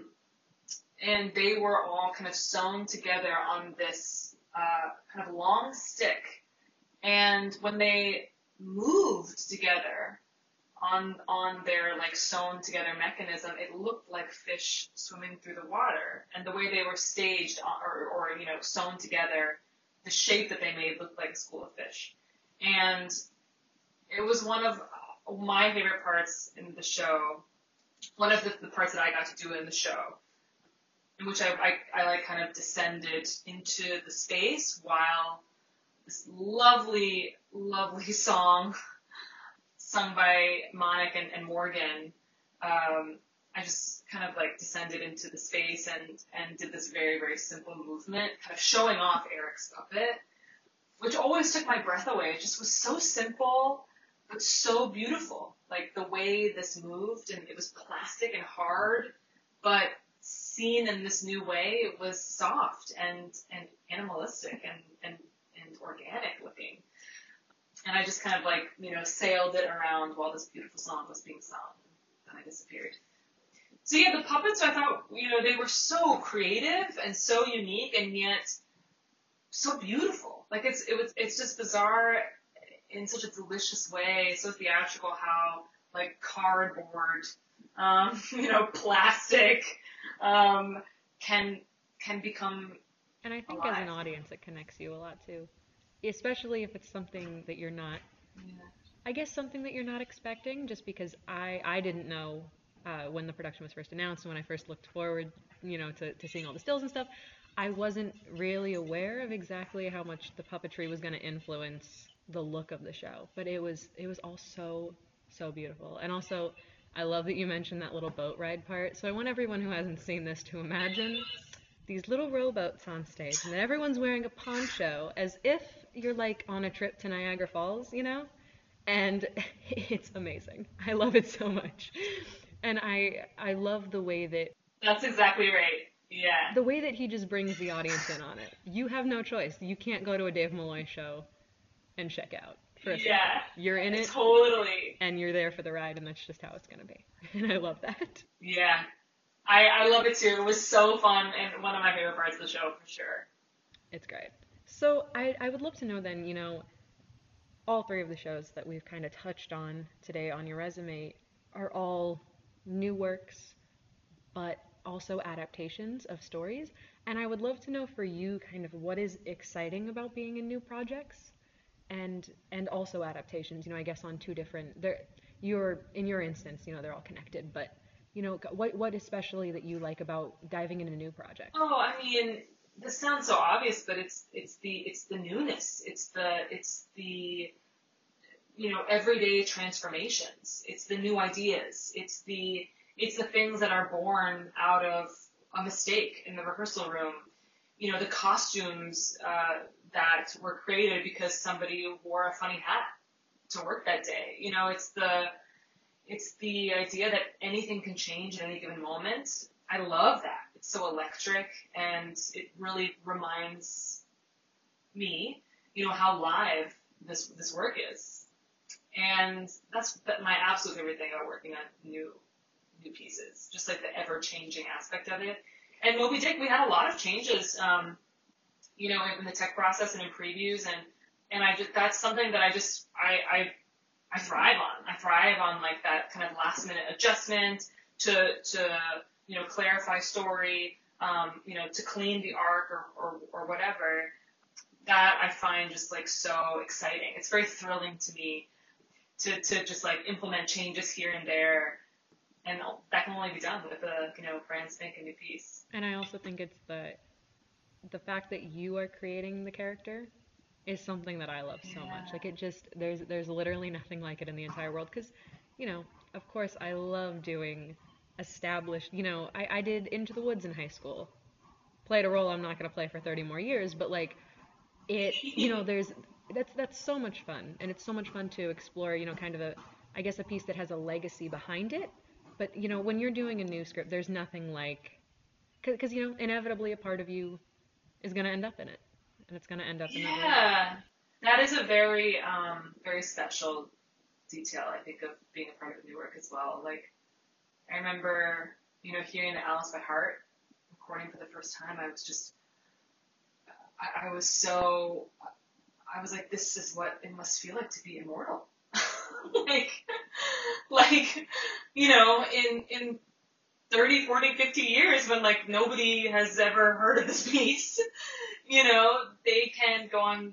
[SPEAKER 3] and they were all kind of sewn together on this uh, kind of long stick. And when they moved together on on their like sewn together mechanism, it looked like fish swimming through the water. And the way they were staged uh, or, or you know sewn together the shape that they made looked like a school of fish. And it was one of my favorite parts in the show, one of the, the parts that I got to do in the show, in which I, I, I like kind of descended into the space while this lovely, lovely song sung by Monica and, and Morgan, um, I just kind of like descended into the space and, and did this very, very simple movement, kind of showing off Eric's puppet, which always took my breath away. It just was so simple, but so beautiful. Like the way this moved and it was plastic and hard, but seen in this new way, it was soft and, and animalistic and, and, and organic looking. And I just kind of like, you know, sailed it around while this beautiful song was being sung. Then I disappeared. So yeah, the puppets, I thought, you know, they were so creative and so unique and yet so beautiful. Like it's, it was, it's just bizarre in such a delicious way, so theatrical how like cardboard, um, you know, plastic, um, can, can become
[SPEAKER 4] And I think
[SPEAKER 3] alive.
[SPEAKER 4] as an audience, it connects you a lot too, especially if it's something that you're not. I guess something that you're not expecting, just because I I didn't know uh, when the production was first announced and when I first looked forward, you know, to, to seeing all the stills and stuff. I wasn't really aware of exactly how much the puppetry was going to influence the look of the show, but it was it was all so so beautiful. And also, I love that you mentioned that little boat ride part. So I want everyone who hasn't seen this to imagine these little rowboats on stage, and everyone's wearing a poncho as if you're like on a trip to Niagara Falls, you know? And it's amazing. I love it so much. And I I love the way that
[SPEAKER 3] That's exactly right. Yeah.
[SPEAKER 4] the way that he just brings the audience in on it. You have no choice. You can't go to a Dave Malloy show and check out for a.
[SPEAKER 3] Yeah.
[SPEAKER 4] You're in it
[SPEAKER 3] Totally.
[SPEAKER 4] and you're there for the ride, and that's just how it's gonna be. And I love that.
[SPEAKER 3] Yeah. I, I love it too. It was so fun and one of my favorite parts of the show for sure.
[SPEAKER 4] It's great. So I, I would love to know then, you know, all three of the shows that we've kind of touched on today on your resume are all new works, but also adaptations of stories. And I would love to know for you kind of what is exciting about being in new projects and and also adaptations, you know, I guess on two different they're you're in your instance, you know, they're all connected, but you know, what what especially that you like about diving into new projects?
[SPEAKER 3] Oh, I mean, this sounds so obvious, but it's it's the it's the newness. It's the it's the you know everyday transformations. It's the new ideas. It's the it's the things that are born out of a mistake in the rehearsal room. You know, the costumes uh, that were created because somebody wore a funny hat to work that day. You know, it's the it's the idea that anything can change at any given moment. I love that. So electric and it really reminds me, you know, how live this this work is. And that's that- my absolute favorite thing about working on new new pieces, just like the ever changing aspect of it. And Moby Dick, we had a lot of changes, um, you know, in the tech process and in previews, and and I just that's something that I just I I I thrive on. I thrive on like that kind of last minute adjustment to to you know clarify story, um, you know, to clean the arc or, or or whatever. That I find just like so exciting. It's very thrilling to me to to just like implement changes here and there, and that can only be done with a you know brand spanking new piece.
[SPEAKER 4] And I also think it's the the fact that you are creating the character is something that I love so much. Like it just there's there's literally nothing like it in the entire world cuz you know, of course I love doing established, you know, I I did Into the Woods in high school. Played a role I'm not going to play for 30 more years, but like it you know, there's that's that's so much fun and it's so much fun to explore, you know, kind of a I guess a piece that has a legacy behind it. But you know, when you're doing a new script, there's nothing like because you know inevitably a part of you is going to end up in it and it's going to end up in that.
[SPEAKER 3] Yeah, that is a very, um, very special detail, I think, of being a part of new work as well. Like, I remember, you know, hearing the Alice by Heart recording for the first time. I was just, I, I was so, I was like, this is what it must feel like to be immortal. like, like, you know, in in 30, 40, 50 years when like nobody has ever heard of this piece, you know, they can go on,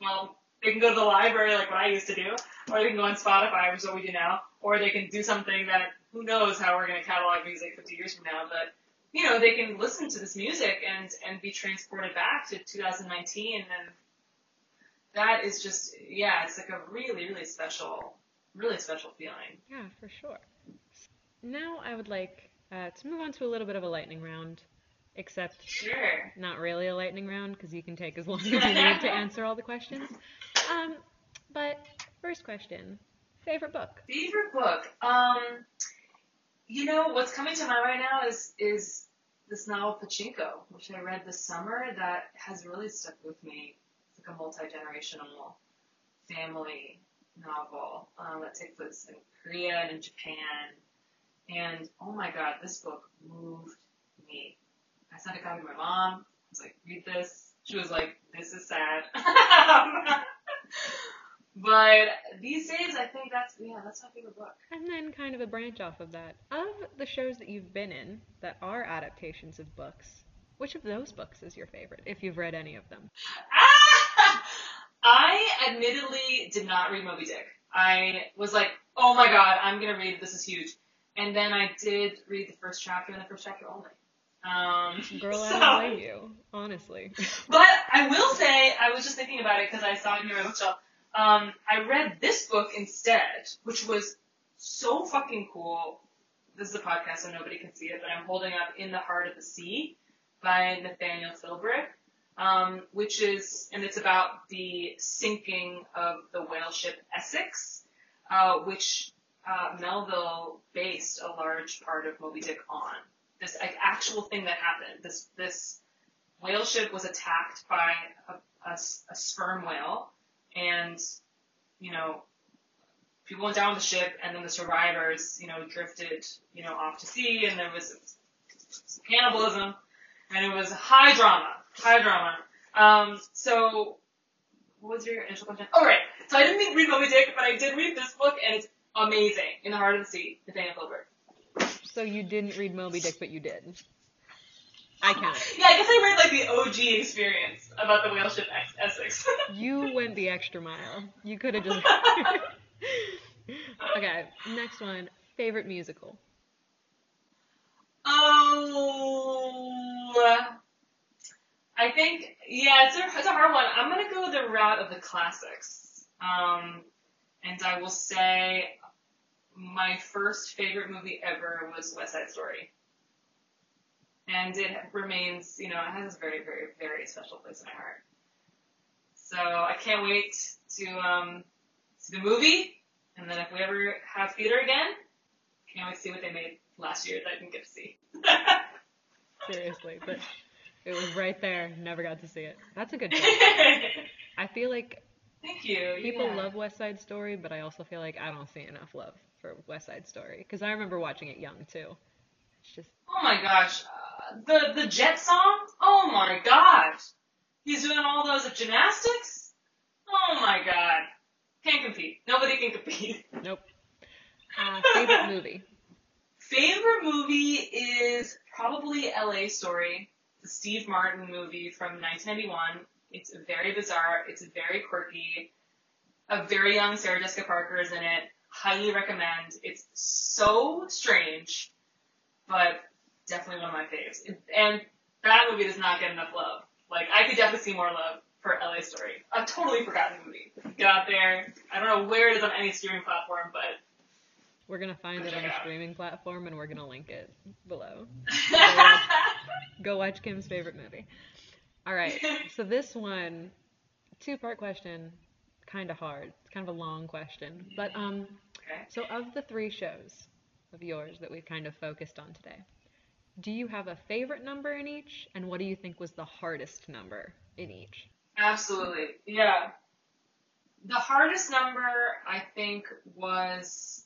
[SPEAKER 3] well, they can go to the library like what I used to do, or they can go on Spotify, which is what we do now, or they can do something that who knows how we're going to catalog music 50 years from now, but you know, they can listen to this music and, and be transported back to 2019 and that is just, yeah, it's like a really, really special, really special feeling.
[SPEAKER 4] Yeah, for sure. Now I would like uh, to move on to a little bit of a lightning round, except
[SPEAKER 3] Sure.
[SPEAKER 4] not really a lightning round because you can take as long as you need to answer all the questions. Um, but first question, favorite book?
[SPEAKER 3] Favorite book? Um, you know, what's coming to mind right now is, is this novel Pachinko, which I read this summer that has really stuck with me. It's like a multi-generational family novel um, that takes place in Korea and in Japan. And oh my god, this book moved me. I sent a copy to my mom. I was like, read this. She was like, this is sad. but these days, I think that's, yeah, that's my favorite book.
[SPEAKER 4] And then kind of a branch off of that. Of the shows that you've been in that are adaptations of books, which of those books is your favorite, if you've read any of them?
[SPEAKER 3] Ah! I admittedly did not read Moby Dick. I was like, oh my god, I'm gonna read this is huge. And then I did read the first chapter and the first chapter only. Um,
[SPEAKER 4] Girl, I
[SPEAKER 3] so-
[SPEAKER 4] don't you, honestly.
[SPEAKER 3] But I will say, I was just thinking about it because I saw it near my bookshelf. Um, I read this book instead, which was so fucking cool. This is a podcast, so nobody can see it, but I'm holding up In the Heart of the Sea by Nathaniel Philbrick, um, which is, and it's about the sinking of the whale ship Essex, uh, which uh, Melville based a large part of Moby Dick on. This like, actual thing that happened. This this whale ship was attacked by a sperm whale, and you know, people went down the ship, and then the survivors, you know, drifted, you know, off to sea, and there was cannibalism, and it was high drama, high drama. Um, so, what was your initial question? Oh, right. So I didn't read Moby Dick, but I did read this book, and it's amazing. In the Heart of the Sea, Nathaniel Philbrick.
[SPEAKER 4] So you didn't read Moby Dick, but you did. I count.
[SPEAKER 3] Yeah, I guess I read like the OG experience about the whale ship Ex- Essex.
[SPEAKER 4] You went the extra mile. You could have just. okay, next one. Favorite musical.
[SPEAKER 3] Oh, I think yeah, it's a it's a hard one. I'm gonna go the route of the classics, um, and I will say my first favorite movie ever was West Side Story, and it remains, you know, it has a very very very special place in my heart. So I can't wait to um, see the movie, and then if we ever have theater again, can't wait to see what they made last year that I didn't get to see.
[SPEAKER 4] Seriously, but it was right there. Never got to see it. That's a good choice. I feel like
[SPEAKER 3] Thank you.
[SPEAKER 4] people
[SPEAKER 3] yeah.
[SPEAKER 4] love West Side Story, but I also feel like I don't see enough love for West Side Story because I remember watching it young too. It's just
[SPEAKER 3] Oh my gosh, the the Jet song. Oh my god, he's doing all those gymnastics. Oh my god, can't compete. Nobody can compete.
[SPEAKER 4] nope. Uh, favorite movie.
[SPEAKER 3] Favorite movie is probably L.A. Story, the Steve Martin movie from 1991. It's very bizarre. It's very quirky. A very young Sarah Jessica Parker is in it. Highly recommend. It's so strange, but definitely one of my faves. And that movie does not get enough love. Like I could definitely see more love for LA Story. I've totally forgotten the movie. Get out there. I don't know where it is on any streaming platform, but
[SPEAKER 4] We're gonna find it on a streaming platform and we're gonna link it below. Go watch Kim's favorite movie. All right. So this one, two-part question, kind of hard. It's kind of a long question, but um,
[SPEAKER 3] okay.
[SPEAKER 4] so of the three shows of yours that we've kind of focused on today, do you have a favorite number in each, and what do you think was the hardest number in each?
[SPEAKER 3] Absolutely. Yeah. The hardest number, I think, was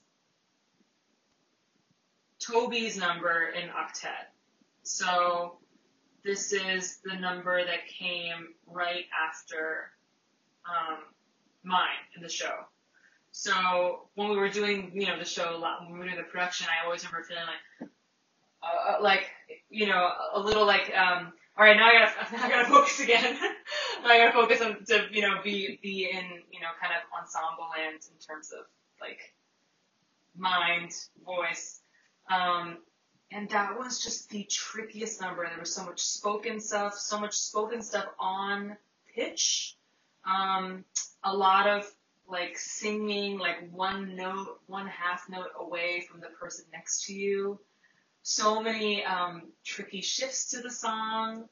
[SPEAKER 3] Toby's number in octet. So this is the number that came right after um, mine in the show. So when we were doing, you know, the show, a lot- when we were doing the production, I always remember feeling like, uh, like, you know, a little like, um, all right, now I gotta, now I gotta focus again. now I gotta focus on to, you know, be, be in, you know, kind of ensemble land in terms of like mind, voice. Um, and that was just the trickiest number. There was so much spoken stuff, so much spoken stuff on pitch. Um, a lot of like singing like one note, one half note away from the person next to you. So many um, tricky shifts to the song.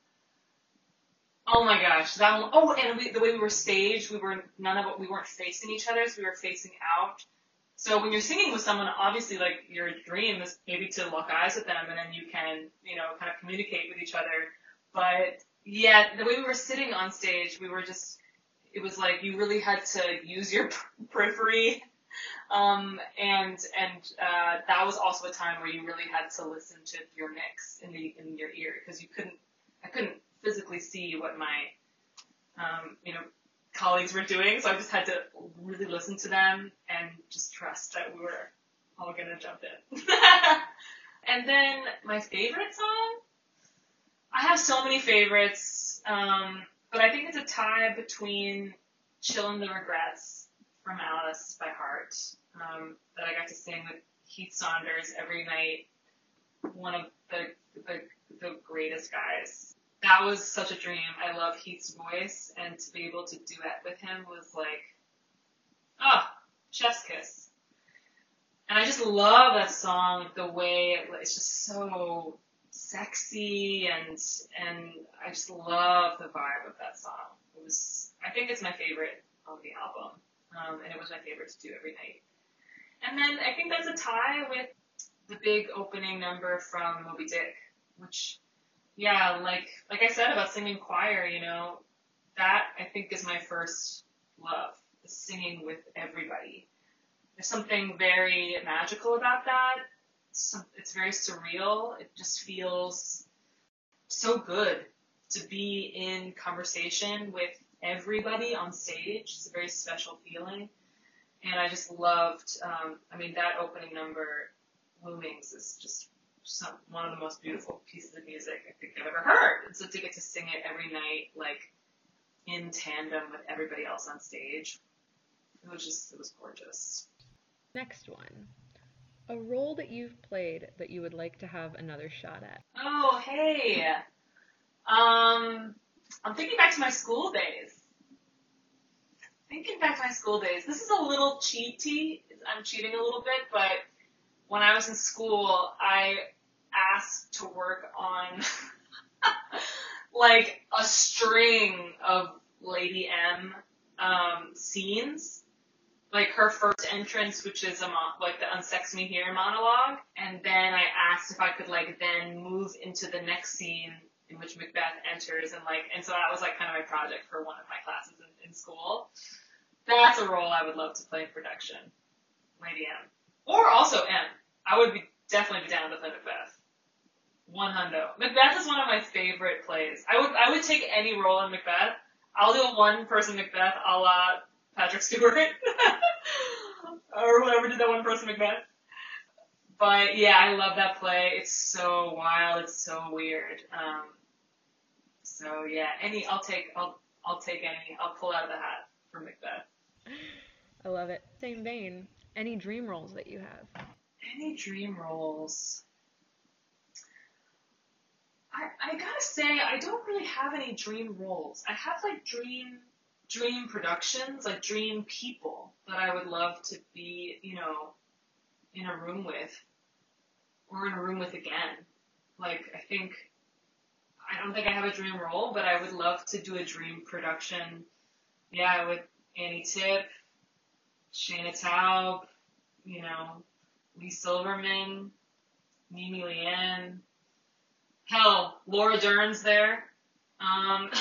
[SPEAKER 3] Oh my gosh, that one, oh, and we, the way we were staged, we were none of we weren't facing each other, so we were facing out. So when you're singing with someone, obviously, like your dream is maybe to lock eyes with them, and then you can, you know, kind of communicate with each other. But yeah, the way we were sitting on stage, we were just, it was like you really had to use your periphery, um, and and uh, that was also a time where you really had to listen to your mix in the in your ear because you couldn't, I couldn't physically see what my, um, you know, colleagues were doing, so I just had to really listen to them and just trust that we were all gonna jump in. and then my favorite song, I have so many favorites, um, but I think it's a tie between "Chillin' the Regrets" from Alice by Heart um, that I got to sing with Heath Saunders every night. One of the the, the greatest guys that was such a dream. I love Heath's voice, and to be able to duet with him was like, oh, chef's kiss. And I just love that song, the way it, it's just so sexy, and and I just love the vibe of that song. It was, I think it's my favorite on the album, um, and it was my favorite to do every night. And then I think that's a tie with the big opening number from Moby Dick, which yeah, like like I said about singing choir, you know, that I think is my first love, singing with everybody. There's something very magical about that. It's very surreal. It just feels so good to be in conversation with everybody on stage. It's a very special feeling. And I just loved, um, I mean, that opening number, Loomings, is just some, one of the most beautiful pieces of music I think I've ever heard. And so to get to sing it every night, like in tandem with everybody else on stage, it was just, it was gorgeous.
[SPEAKER 4] Next one. A role that you've played that you would like to have another shot at.
[SPEAKER 3] Oh, hey. Um, I'm thinking back to my school days. Thinking back to my school days. This is a little cheaty. I'm cheating a little bit, but when I was in school, I asked to work on like a string of Lady M um, scenes. Like her first entrance, which is a mo- like the "Unsex Me Here" monologue, and then I asked if I could like then move into the next scene in which Macbeth enters, and like, and so that was like kind of my project for one of my classes in, in school. That's a role I would love to play in production, Lady M, or also M. I would be definitely be down to play Macbeth. One hundo. Macbeth is one of my favorite plays. I would I would take any role in Macbeth. I'll do a one person Macbeth a la Patrick Stewart. or whoever did that one person Macbeth. But yeah, I love that play. It's so wild, it's so weird. Um so yeah, any I'll take I'll I'll take any I'll pull out of the hat for Macbeth.
[SPEAKER 4] I love it. Same vein. Any dream roles that you have?
[SPEAKER 3] Any dream roles? I, I gotta say, I don't really have any dream roles. I have like dream dream productions, like dream people that I would love to be, you know, in a room with, or in a room with again. Like I think, I don't think I have a dream role, but I would love to do a dream production. Yeah, with Annie Tippe, Shaina Taub, you know, Leigh Silverman, Mimi Lien, hell, Laura Dern's there. Um,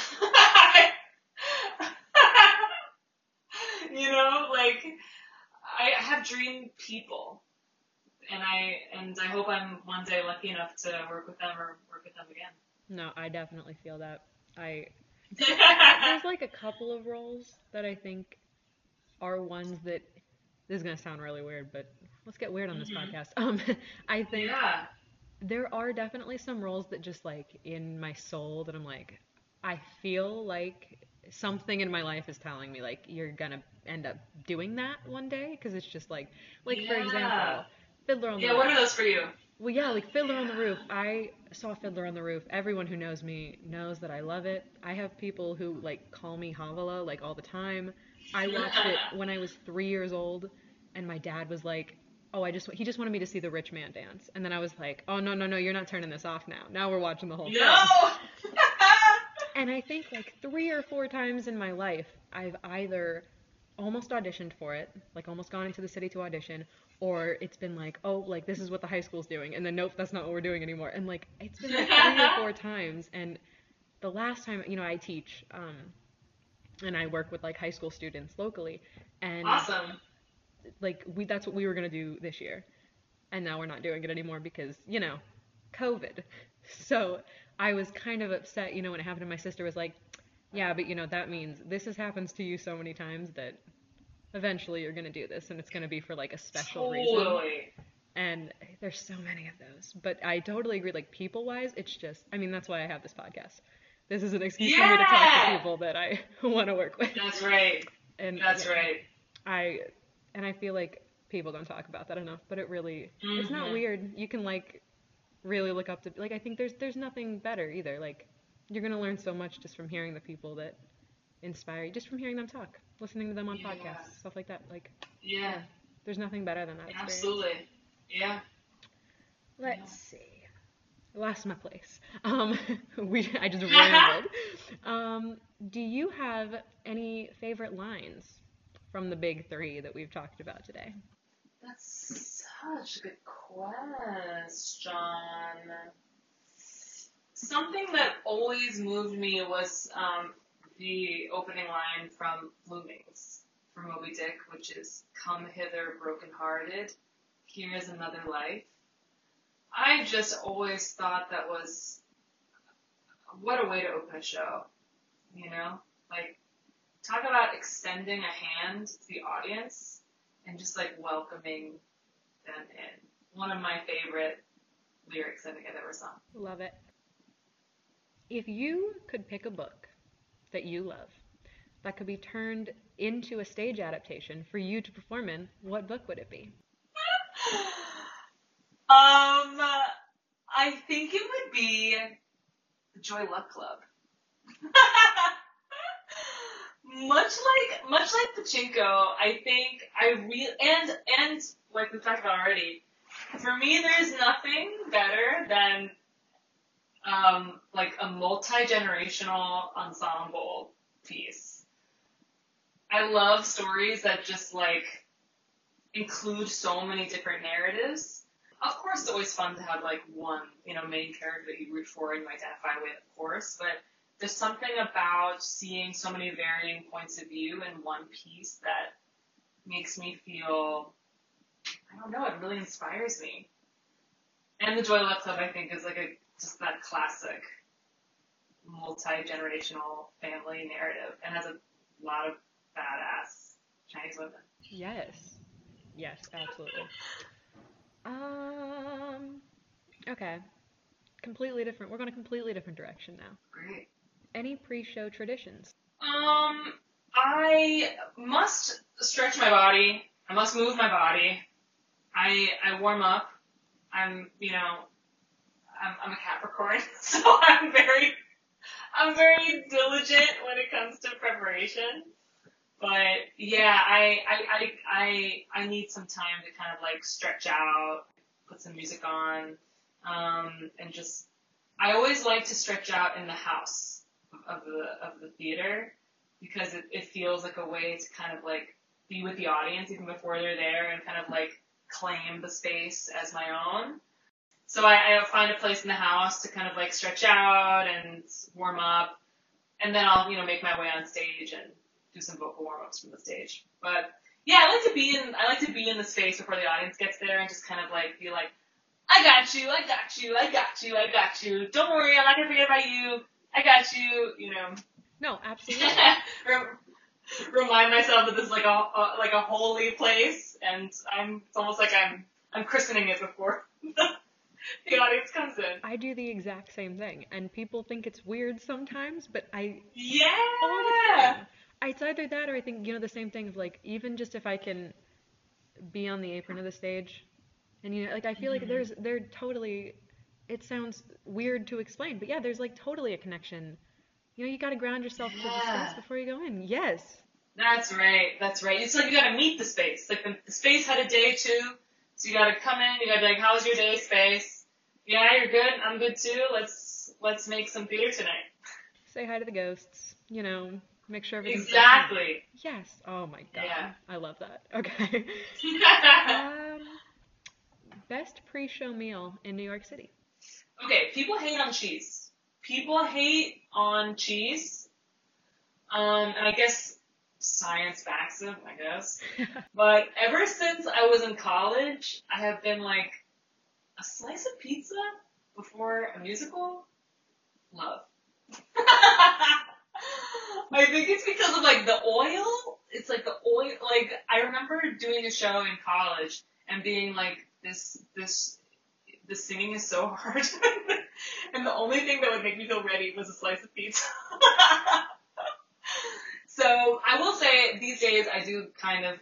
[SPEAKER 3] you know, like I have dream people, and I and I hope I'm one day lucky enough to work with them or work with them again.
[SPEAKER 4] No, I definitely feel that. I there's like a couple of roles that I think are ones that this is gonna sound really weird, but let's get weird on this
[SPEAKER 3] Mhm.
[SPEAKER 4] podcast. Um, I think
[SPEAKER 3] yeah.
[SPEAKER 4] there are definitely some roles that just like in my soul that I'm like, I feel like something in my life is telling me like you're gonna end up doing that one day because it's just like like for example Fiddler on the
[SPEAKER 3] Yeah,
[SPEAKER 4] Roof.
[SPEAKER 3] what are those for you?
[SPEAKER 4] Well, yeah, like Fiddler on the Roof. I saw Fiddler on the Roof. Everyone who knows me knows that I love it. I have people who like call me Havala like all the time. I watched it when I was three years old, and my dad was like, "Oh, I just he just wanted me to see the rich man dance," and then I was like, "Oh no no no, you're not turning this off now. Now we're watching the whole thing."
[SPEAKER 3] No.
[SPEAKER 4] And I think like three or four times in my life, I've either almost auditioned for it, like almost gone into the city to audition, or it's been like, oh, like this is what the high school's doing, and then nope, that's not what we're doing anymore. And like it's been like three or four times. And the last time, you know, I teach, um, and I work with like high school students locally, and
[SPEAKER 3] awesome.
[SPEAKER 4] like we that's what we were gonna do this year, and now we're not doing it anymore because you know, COVID. So I was kind of upset, you know, when it happened, and my sister was like, "Yeah, but you know that means this has happens to you so many times that eventually you're gonna do this, and it's gonna be for like a special reason."
[SPEAKER 3] Totally.
[SPEAKER 4] And there's so many of those, but I totally agree. Like people wise, it's just I mean that's why I have this podcast. This is an excuse for me to talk to people that I want to work with.
[SPEAKER 3] That's right.
[SPEAKER 4] And
[SPEAKER 3] That's
[SPEAKER 4] yeah.
[SPEAKER 3] right.
[SPEAKER 4] I and I feel like people don't talk about that enough, but it really it's not
[SPEAKER 3] Mhm.
[SPEAKER 4] weird. You can like really look up to like I think there's there's nothing better either. Like you're gonna learn so much just from hearing the people that inspire you, just from hearing them talk, listening to them on
[SPEAKER 3] Yeah.
[SPEAKER 4] podcasts, stuff like that. Like
[SPEAKER 3] Yeah.
[SPEAKER 4] there's nothing better than that experience.
[SPEAKER 3] Absolutely. Yeah.
[SPEAKER 4] Let's see. Lost my place. Um, we I just rambled. Um, do you have any favorite lines from the big three that we've talked about today?
[SPEAKER 3] That's such a good question. Something that always moved me was um, the opening line from Loomings from Moby Dick, which is "Come hither, broken-hearted. Here is another life." I just always thought that was what a way to open a show. You know, like talk about extending a hand to the audience and just like welcoming them in. One of my favorite lyrics I think I've ever sung.
[SPEAKER 4] Love it. If you could pick a book that you love that could be turned into a stage adaptation for you to perform in, what book would it be?
[SPEAKER 3] Um, I think it would be Joy Luck Club. much like much like Pachinko, I think I real and and like we talked about already. For me, there's nothing better than um, like a multi generational ensemble piece. I love stories that just like include so many different narratives. Of course, it's always fun to have like one, you know, main character that you root for and identify with, of course. But there's something about seeing so many varying points of view in one piece that makes me feel, I don't know, it really inspires me. And the Joy Luck Club, I think, is like a just that classic multi generational family narrative, and has a lot of badass Chinese women.
[SPEAKER 4] Yes. Yes, absolutely. Um okay. Completely different. We're going a completely different direction now.
[SPEAKER 3] Great.
[SPEAKER 4] Any pre-show traditions?
[SPEAKER 3] Um, I must stretch my body. I must move my body. I I warm up. I'm you know I'm I'm a Capricorn, so I'm very I'm very diligent when it comes to preparation. But yeah, I I I I, I need some time to kind of like stretch out, put some music on, um, and just I always like to stretch out in the house of the of the theater because it, it feels like a way to kind of like be with the audience even before they're there and kind of like claim the space as my own. So I, I find a place in the house to kind of like stretch out and warm up, and then I'll you know make my way on stage and do some vocal warm ups from the stage. But yeah, I like to be in I like to be in the space before the audience gets there and just kind of like be like, I got you, I got you, I got you, I got you. Don't worry, I'm not gonna forget about you. I got you, you know.
[SPEAKER 4] No, absolutely.
[SPEAKER 3] Remind myself that this is like a, a like a holy place, and I'm it's almost like I'm I'm christening it before the audience comes in.
[SPEAKER 4] I do the exact same thing, and people think it's weird sometimes, but I
[SPEAKER 3] Yeah.
[SPEAKER 4] all the time. It's either that or I think you know the same thing of like even just if I can be on the apron of the stage, and you know like I feel like mm-hmm. there's there totally. It sounds weird to explain, but yeah, there's like totally a connection. You know, you got to ground yourself to the space before you go in. Yes.
[SPEAKER 3] That's right. That's right. It's like you gotta meet the space. Like the, the space had a day too, so you gotta come in. You gotta be like, "How's your day, space? Yeah, you're good. I'm good too. Let's let's make some theater tonight."
[SPEAKER 4] Say hi to the ghosts. You know, make sure everything's.
[SPEAKER 3] Exactly.
[SPEAKER 4] Yes. Oh my god.
[SPEAKER 3] Yeah.
[SPEAKER 4] I love that. Okay. um, best pre-show meal in New York City.
[SPEAKER 3] okay, people hate on cheese. People hate on cheese. Um, and I guess science backs it, I guess. But ever since I was in college, I have been like a slice of pizza before a musical. Love. I think it's because of like the oil. It's like the oil. Like I remember doing a show in college and being like, this, this, the singing is so hard, and the only thing that would make me feel ready was a slice of pizza. so I will say these days I do kind of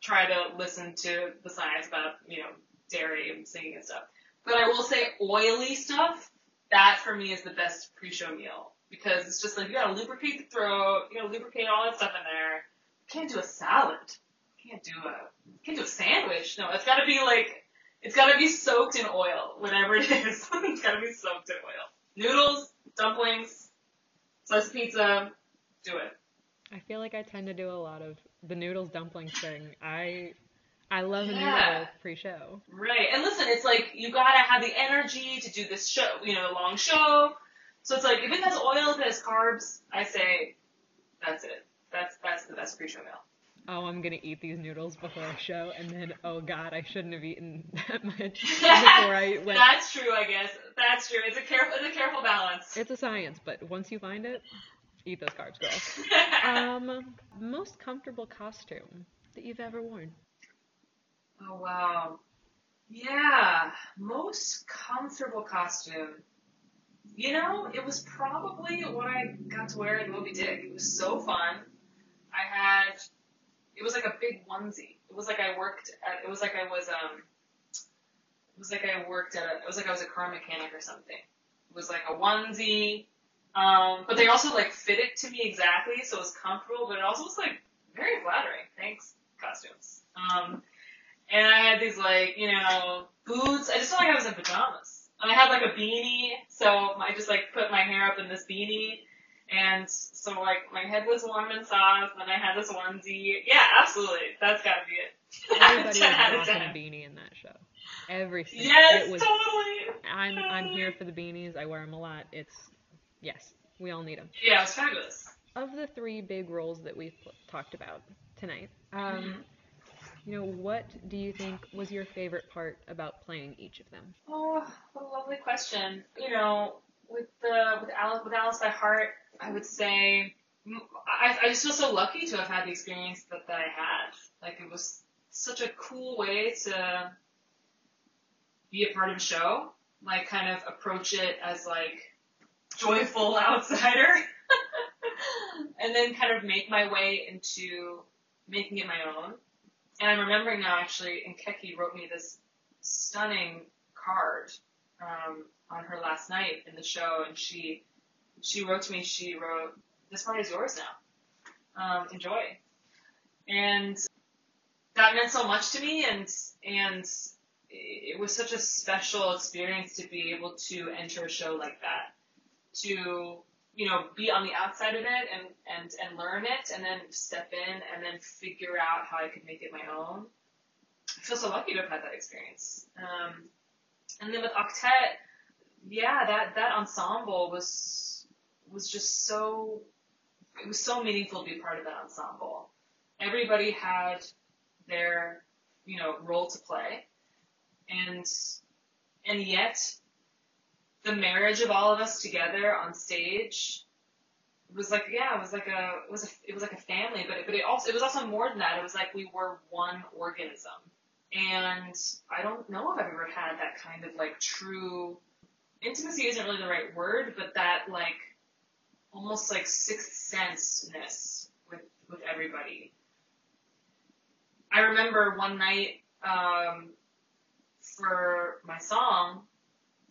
[SPEAKER 3] try to listen to the science about you know dairy and singing and stuff. But I will say oily stuff. That for me is the best pre-show meal because it's just like you gotta lubricate the throat, you gotta lubricate all that stuff in there. Can't do a salad. Can't do a can't do a sandwich. No, it's gotta be like it's gotta be soaked in oil, whatever it is. it's gotta be soaked in oil. Noodles, dumplings, slice pizza, do it.
[SPEAKER 4] I feel like I tend to do a lot of the noodles dumplings thing. I I love a
[SPEAKER 3] Yeah.
[SPEAKER 4] noodle pre-show.
[SPEAKER 3] Right. And listen, it's like you gotta have the energy to do this show, you know, long show. So it's like if it has oil, if it has carbs, I say that's it. That's that's the best pre-show meal.
[SPEAKER 4] Oh, I'm gonna eat these noodles before a show, and then oh god, I shouldn't have eaten that much before I went.
[SPEAKER 3] That's true, I guess. That's true. It's a careful, it's a careful balance.
[SPEAKER 4] It's a science, but once you find it, eat those carbs, girl. Um, most comfortable costume that you've ever worn.
[SPEAKER 3] Oh wow. Yeah, most comfortable costume. You know, it was probably what I got to wear in Moby Dick. It was so fun. I had, it was like a big onesie. It was like I worked at, it was like I was, um, it was like I worked at a, it was like I was a car mechanic or something. It was like a onesie, um, but they also like fit it to me exactly, so it was comfortable, but it also was like very flattering. Thanks, costumes. Um, and I had these like, you know, boots. I just felt like I was in pajamas. And I had like a beanie, so I just like put my hair up in this beanie. And so like my head was warm and soft, then I had this onesie. Yeah, absolutely. That's gotta be it.
[SPEAKER 4] Everybody was
[SPEAKER 3] 10 out of
[SPEAKER 4] rocking a beanie in that show. Every single.
[SPEAKER 3] Yes,
[SPEAKER 4] it was.
[SPEAKER 3] totally.
[SPEAKER 4] I'm I'm here for the beanies. I wear them a lot. It's yes, we all need them.
[SPEAKER 3] Yeah, it was fabulous.
[SPEAKER 4] Of the three big roles that we've talked about tonight,
[SPEAKER 3] Mm-hmm.
[SPEAKER 4] You know, what do you think was your favorite part about playing each of them?
[SPEAKER 3] Oh, what a lovely question. You know, with the with Alice with Alice by Heart, I would say I, I just feel so lucky to have had the experience that, that I had. Like it was such a cool way to be a part of a show. Like kind of approach it as like joyful outsider. and then kind of make my way into making it my own. And I'm remembering now actually, and Keki wrote me this stunning card um, on her last night in the show, and she she wrote to me. She wrote, "This part is yours now. Um, enjoy." And that meant so much to me, and and it was such a special experience to be able to enter a show like that, to you know be on the outside of it and and and learn it, and then step in and then figure out how I could make it my own. I feel so lucky to have had that experience. Um, and then with Octet, yeah, that that ensemble was was just so it was so meaningful to be part of that ensemble. Everybody had their you know role to play, and and yet the marriage of all of us together on stage was like yeah it was like a it was a it was like a family but it, but it also it was also more than that it was like we were one organism And I don't know if I've ever had that kind of like true intimacy isn't really the right word, but that like almost like sixth sense-ness with, with everybody. I remember one night, um, for my song,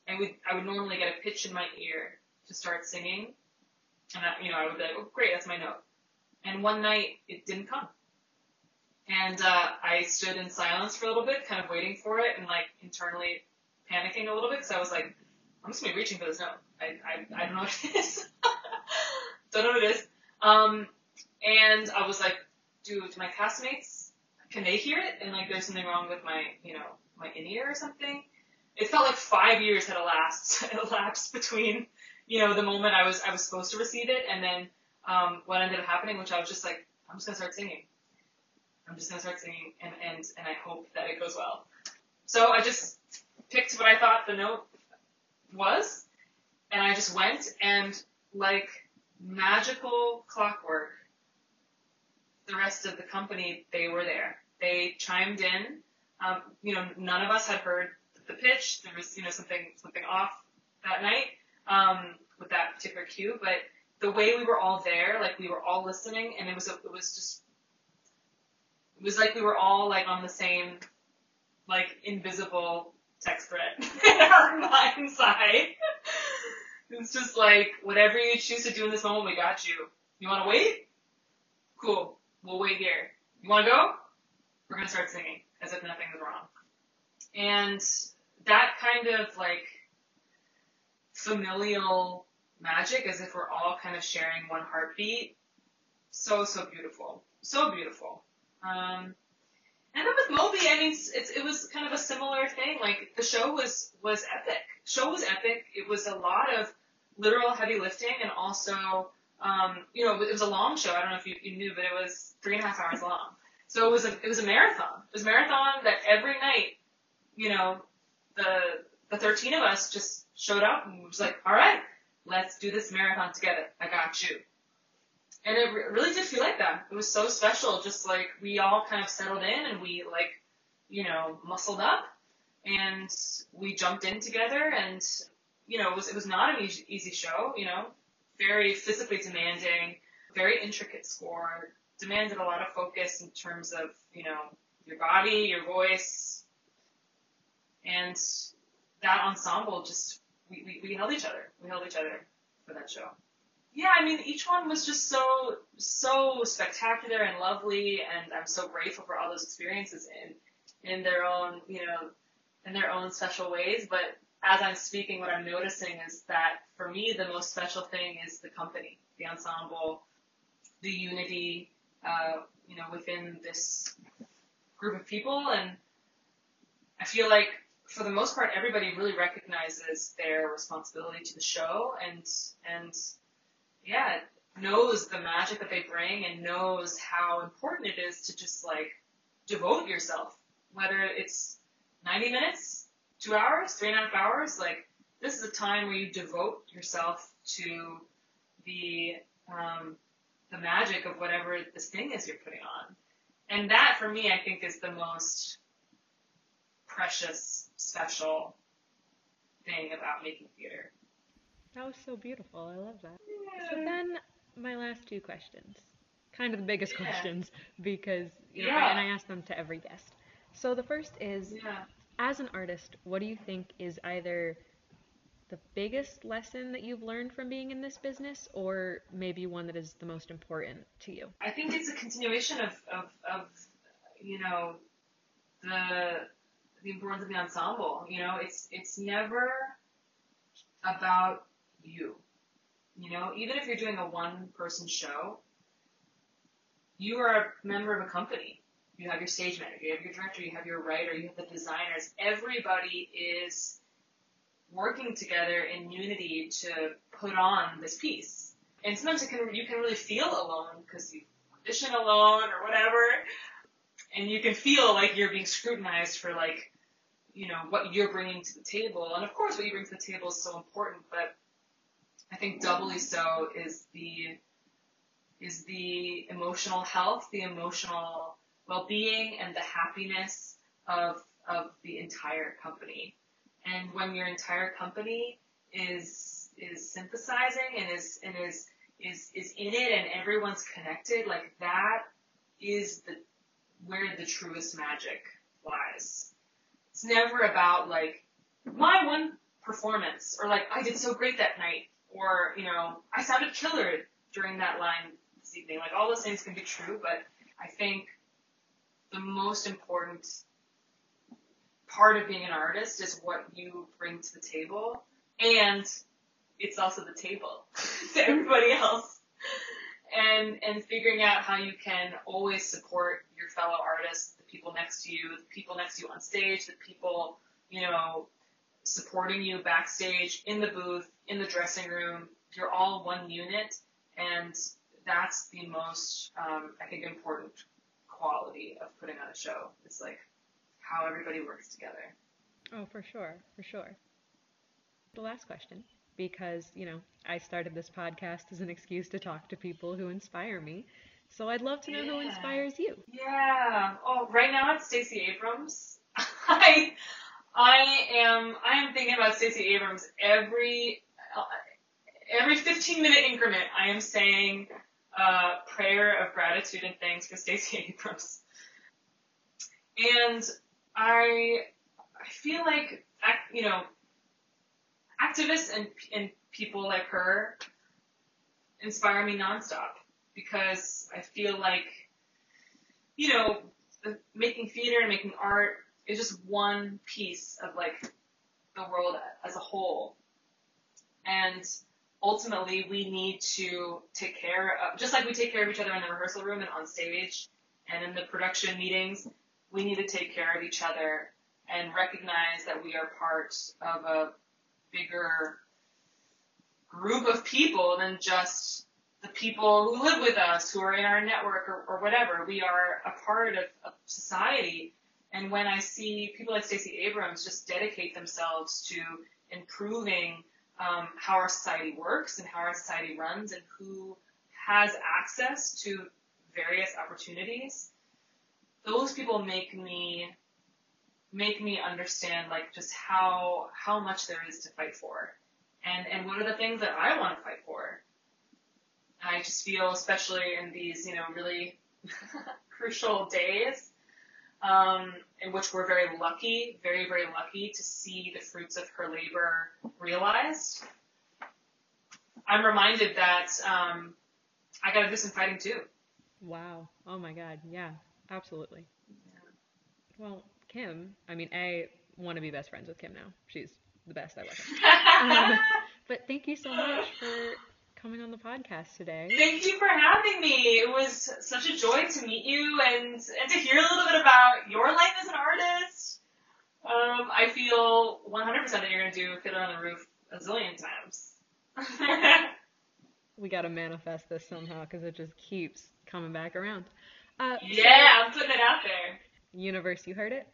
[SPEAKER 3] I would, I would normally get a pitch in my ear to start singing. And I, you know, I would be like, oh great, that's my note. And one night it didn't come. And, uh, I stood in silence for a little bit, kind of waiting for it and like internally panicking a little bit because I was like, I'm just gonna be reaching for this note. I, I, I don't know what it is. don't know what it is. Um, and I was like, do, to my castmates, can they hear it? And like, there's something wrong with my, you know, my in-ear or something. It felt like five years had elapsed, elapsed between, you know, the moment I was, I was supposed to receive it and then, um, what ended up happening, which I was just like, I'm just gonna start singing. I'm just gonna start singing and, and, and I hope that it goes well. So I just picked what I thought the note was, and I just went and like magical clockwork, the rest of the company, they were there. They chimed in. Um, you know, none of us had heard the pitch. There was, you know, something, something off that night, um, with that particular cue, but the way we were all there, like we were all listening and it was, a, it was just, it was like we were all like on the same, like invisible text thread in our mind's eye. It's just like, whatever you choose to do in this moment, we got you. You wanna wait? Cool. We'll wait here. You wanna go? We're gonna start singing as if nothing is wrong. And that kind of like familial magic as if we're all kind of sharing one heartbeat. So, so beautiful. So beautiful. Um, and then with Moby, I mean, it's, it was kind of a similar thing. Like the show was was epic. Show was epic. It was a lot of literal heavy lifting, and also, um, you know, it was a long show. I don't know if you, you knew, but it was three and a half hours long. So it was a it was a marathon. It was a marathon that every night, you know, the the 13 of us just showed up and was like, all right, let's do this marathon together. I got you. And it re- really did feel like that. It was so special. Just like we all kind of settled in and we like, you know, muscled up and we jumped in together and, you know, it was, it was not an easy, easy show, you know, very physically demanding, very intricate score, demanded a lot of focus in terms of, you know, your body, your voice, and that ensemble just, we, we, we held each other. We held each other for that show yeah, I mean, each one was just so, so spectacular and lovely, and I'm so grateful for all those experiences in, in their own, you know, in their own special ways. But as I'm speaking, what I'm noticing is that for me, the most special thing is the company, the ensemble, the unity, uh, you know, within this group of people. And I feel like for the most part, everybody really recognizes their responsibility to the show and, and yeah, knows the magic that they bring and knows how important it is to just like devote yourself. Whether it's 90 minutes, two hours, three and a half hours, like this is a time where you devote yourself to the um, the magic of whatever this thing is you're putting on. And that for me, I think is the most precious, special thing about making theater.
[SPEAKER 4] That was so beautiful. I love that. So then, my last two questions, kind of the biggest
[SPEAKER 3] Yeah.
[SPEAKER 4] questions, because you know,
[SPEAKER 3] Yeah.
[SPEAKER 4] and I ask them to every guest. So the first is,
[SPEAKER 3] Yeah.
[SPEAKER 4] as an artist, what do you think is either the biggest lesson that you've learned from being in this business, or maybe one that is the most important to you?
[SPEAKER 3] I think it's a continuation of, of, of you know, the the importance of the ensemble. You know, it's it's never about you. You know, even if you're doing a one person show, you are a member of a company. You have your stage manager, you have your director, you have your writer, you have the designers. Everybody is working together in unity to put on this piece. And sometimes it can you can really feel alone because you audition alone or whatever, and you can feel like you're being scrutinized for like, you know, what you're bringing to the table. And of course, what you bring to the table is so important, but I think doubly so is the is the emotional health, the emotional well-being, and the happiness of of the entire company. And when your entire company is is synthesizing and is and is is is in it and everyone's connected, like that is the where the truest magic lies. It's never about like my one performance or like I did so great that night or you know I sounded killer during that line this evening. Like all those things can be true, but I think the most important part of being an artist is what you bring to the table and it's also the table to everybody else and and figuring out how you can always support your fellow artists people next to you the people next to you on stage the people you know supporting you backstage in the booth in the dressing room you're all one unit and that's the most um, i think important quality of putting on a show it's like how everybody works together
[SPEAKER 4] Oh, for sure, for sure. The last question, because, you know, I started this podcast as an excuse to talk to people who inspire me. So I'd love to know who inspires you.
[SPEAKER 3] Yeah. Oh, right now it's Stacey Abrams. I I am I am thinking about Stacey Abrams every uh, every 15 minute increment. I am saying uh, prayer of gratitude and thanks for Stacey Abrams. And I I feel like you know activists and and people like her inspire me nonstop because I feel like you know, making theater and making art is just one piece of like the world as a whole. And ultimately, we need to take care of, just like we take care of each other in the rehearsal room and on stage and in the production meetings, we need to take care of each other and recognize that we are part of a bigger group of people than just the people who live with us, who are in our network or, or whatever. We are a part of, of society. And when I see people like Stacey Abrams just dedicate themselves to improving um, how our society works and how our society runs and who has access to various opportunities, those people make me make me understand like just how how much there is to fight for and and what are the things that I want to fight for. I just feel, especially in these, you know, really crucial days, um, in which we're very lucky, very, very lucky to see the fruits of her labor realized. I'm reminded that um, I got to do some fighting too.
[SPEAKER 4] Wow. Oh my God. Yeah, absolutely. Well, Kim, I mean, I want to be best friends with Kim now. She's the best. I her. Um, but thank you so much for coming on the podcast today.
[SPEAKER 3] Thank you for having me. It was such a joy to meet you and and to hear a little bit about your life as an artist. Um, I feel 100% that you're gonna do Fiddler on the Roof a zillion times.
[SPEAKER 4] We got to manifest this somehow because it just keeps coming back around. Uh,
[SPEAKER 3] yeah, I'm putting it out there.
[SPEAKER 4] Universe, you heard it.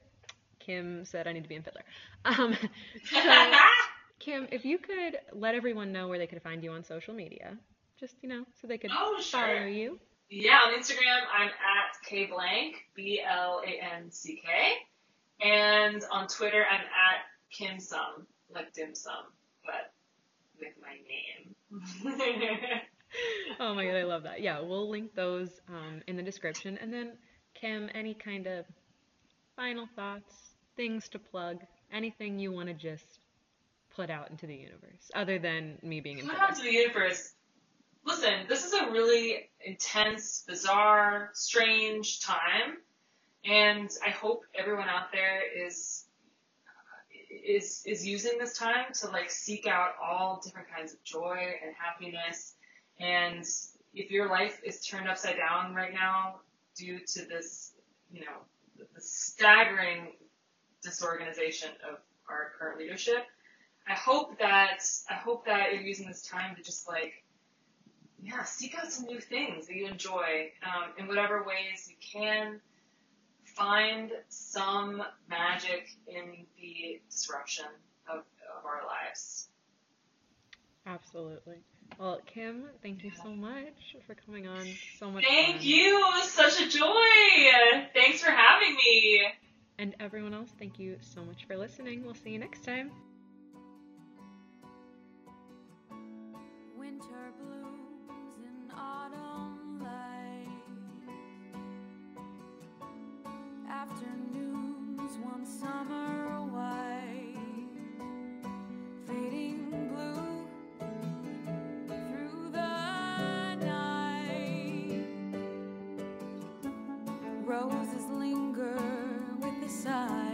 [SPEAKER 4] Kim said I need to be in Fiddler. Um, so, Kim, if you could let everyone know where they could find you on social media, just you know, so they could
[SPEAKER 3] Oh,
[SPEAKER 4] follow you.
[SPEAKER 3] Yeah, on Instagram, I'm at K Blanck, B L A N C K. And on Twitter, I'm at Kim Sum, like dim sum, but with my name.
[SPEAKER 4] Oh my god, I love that. Yeah, we'll link those um, in the description. And then, Kim, any kind of final thoughts, things to plug, anything you want to just put out into the universe, other than me being in
[SPEAKER 3] Put out
[SPEAKER 4] Fiddler.
[SPEAKER 3] to the universe. Listen, this is a really intense, bizarre, strange time, and I hope everyone out there is is is using this time to like seek out all different kinds of joy and happiness. And if your life is turned upside down right now due to this, you know, the staggering disorganization of our current leadership, I hope that I hope that you're using this time to just like yeah, seek out some new things that you enjoy um, in whatever ways you can. Find some magic in the disruption of, of our lives.
[SPEAKER 4] Absolutely. Well, Kim, thank you so much for coming on. So much
[SPEAKER 3] Thank
[SPEAKER 4] fun.
[SPEAKER 3] you. It was such a joy. Thanks for having me.
[SPEAKER 4] And everyone else, thank you so much for listening. We'll see you next time.
[SPEAKER 5] Winter blooms in autumn light. Afternoons one summer white. Fading blue through the night. Roses linger with the side.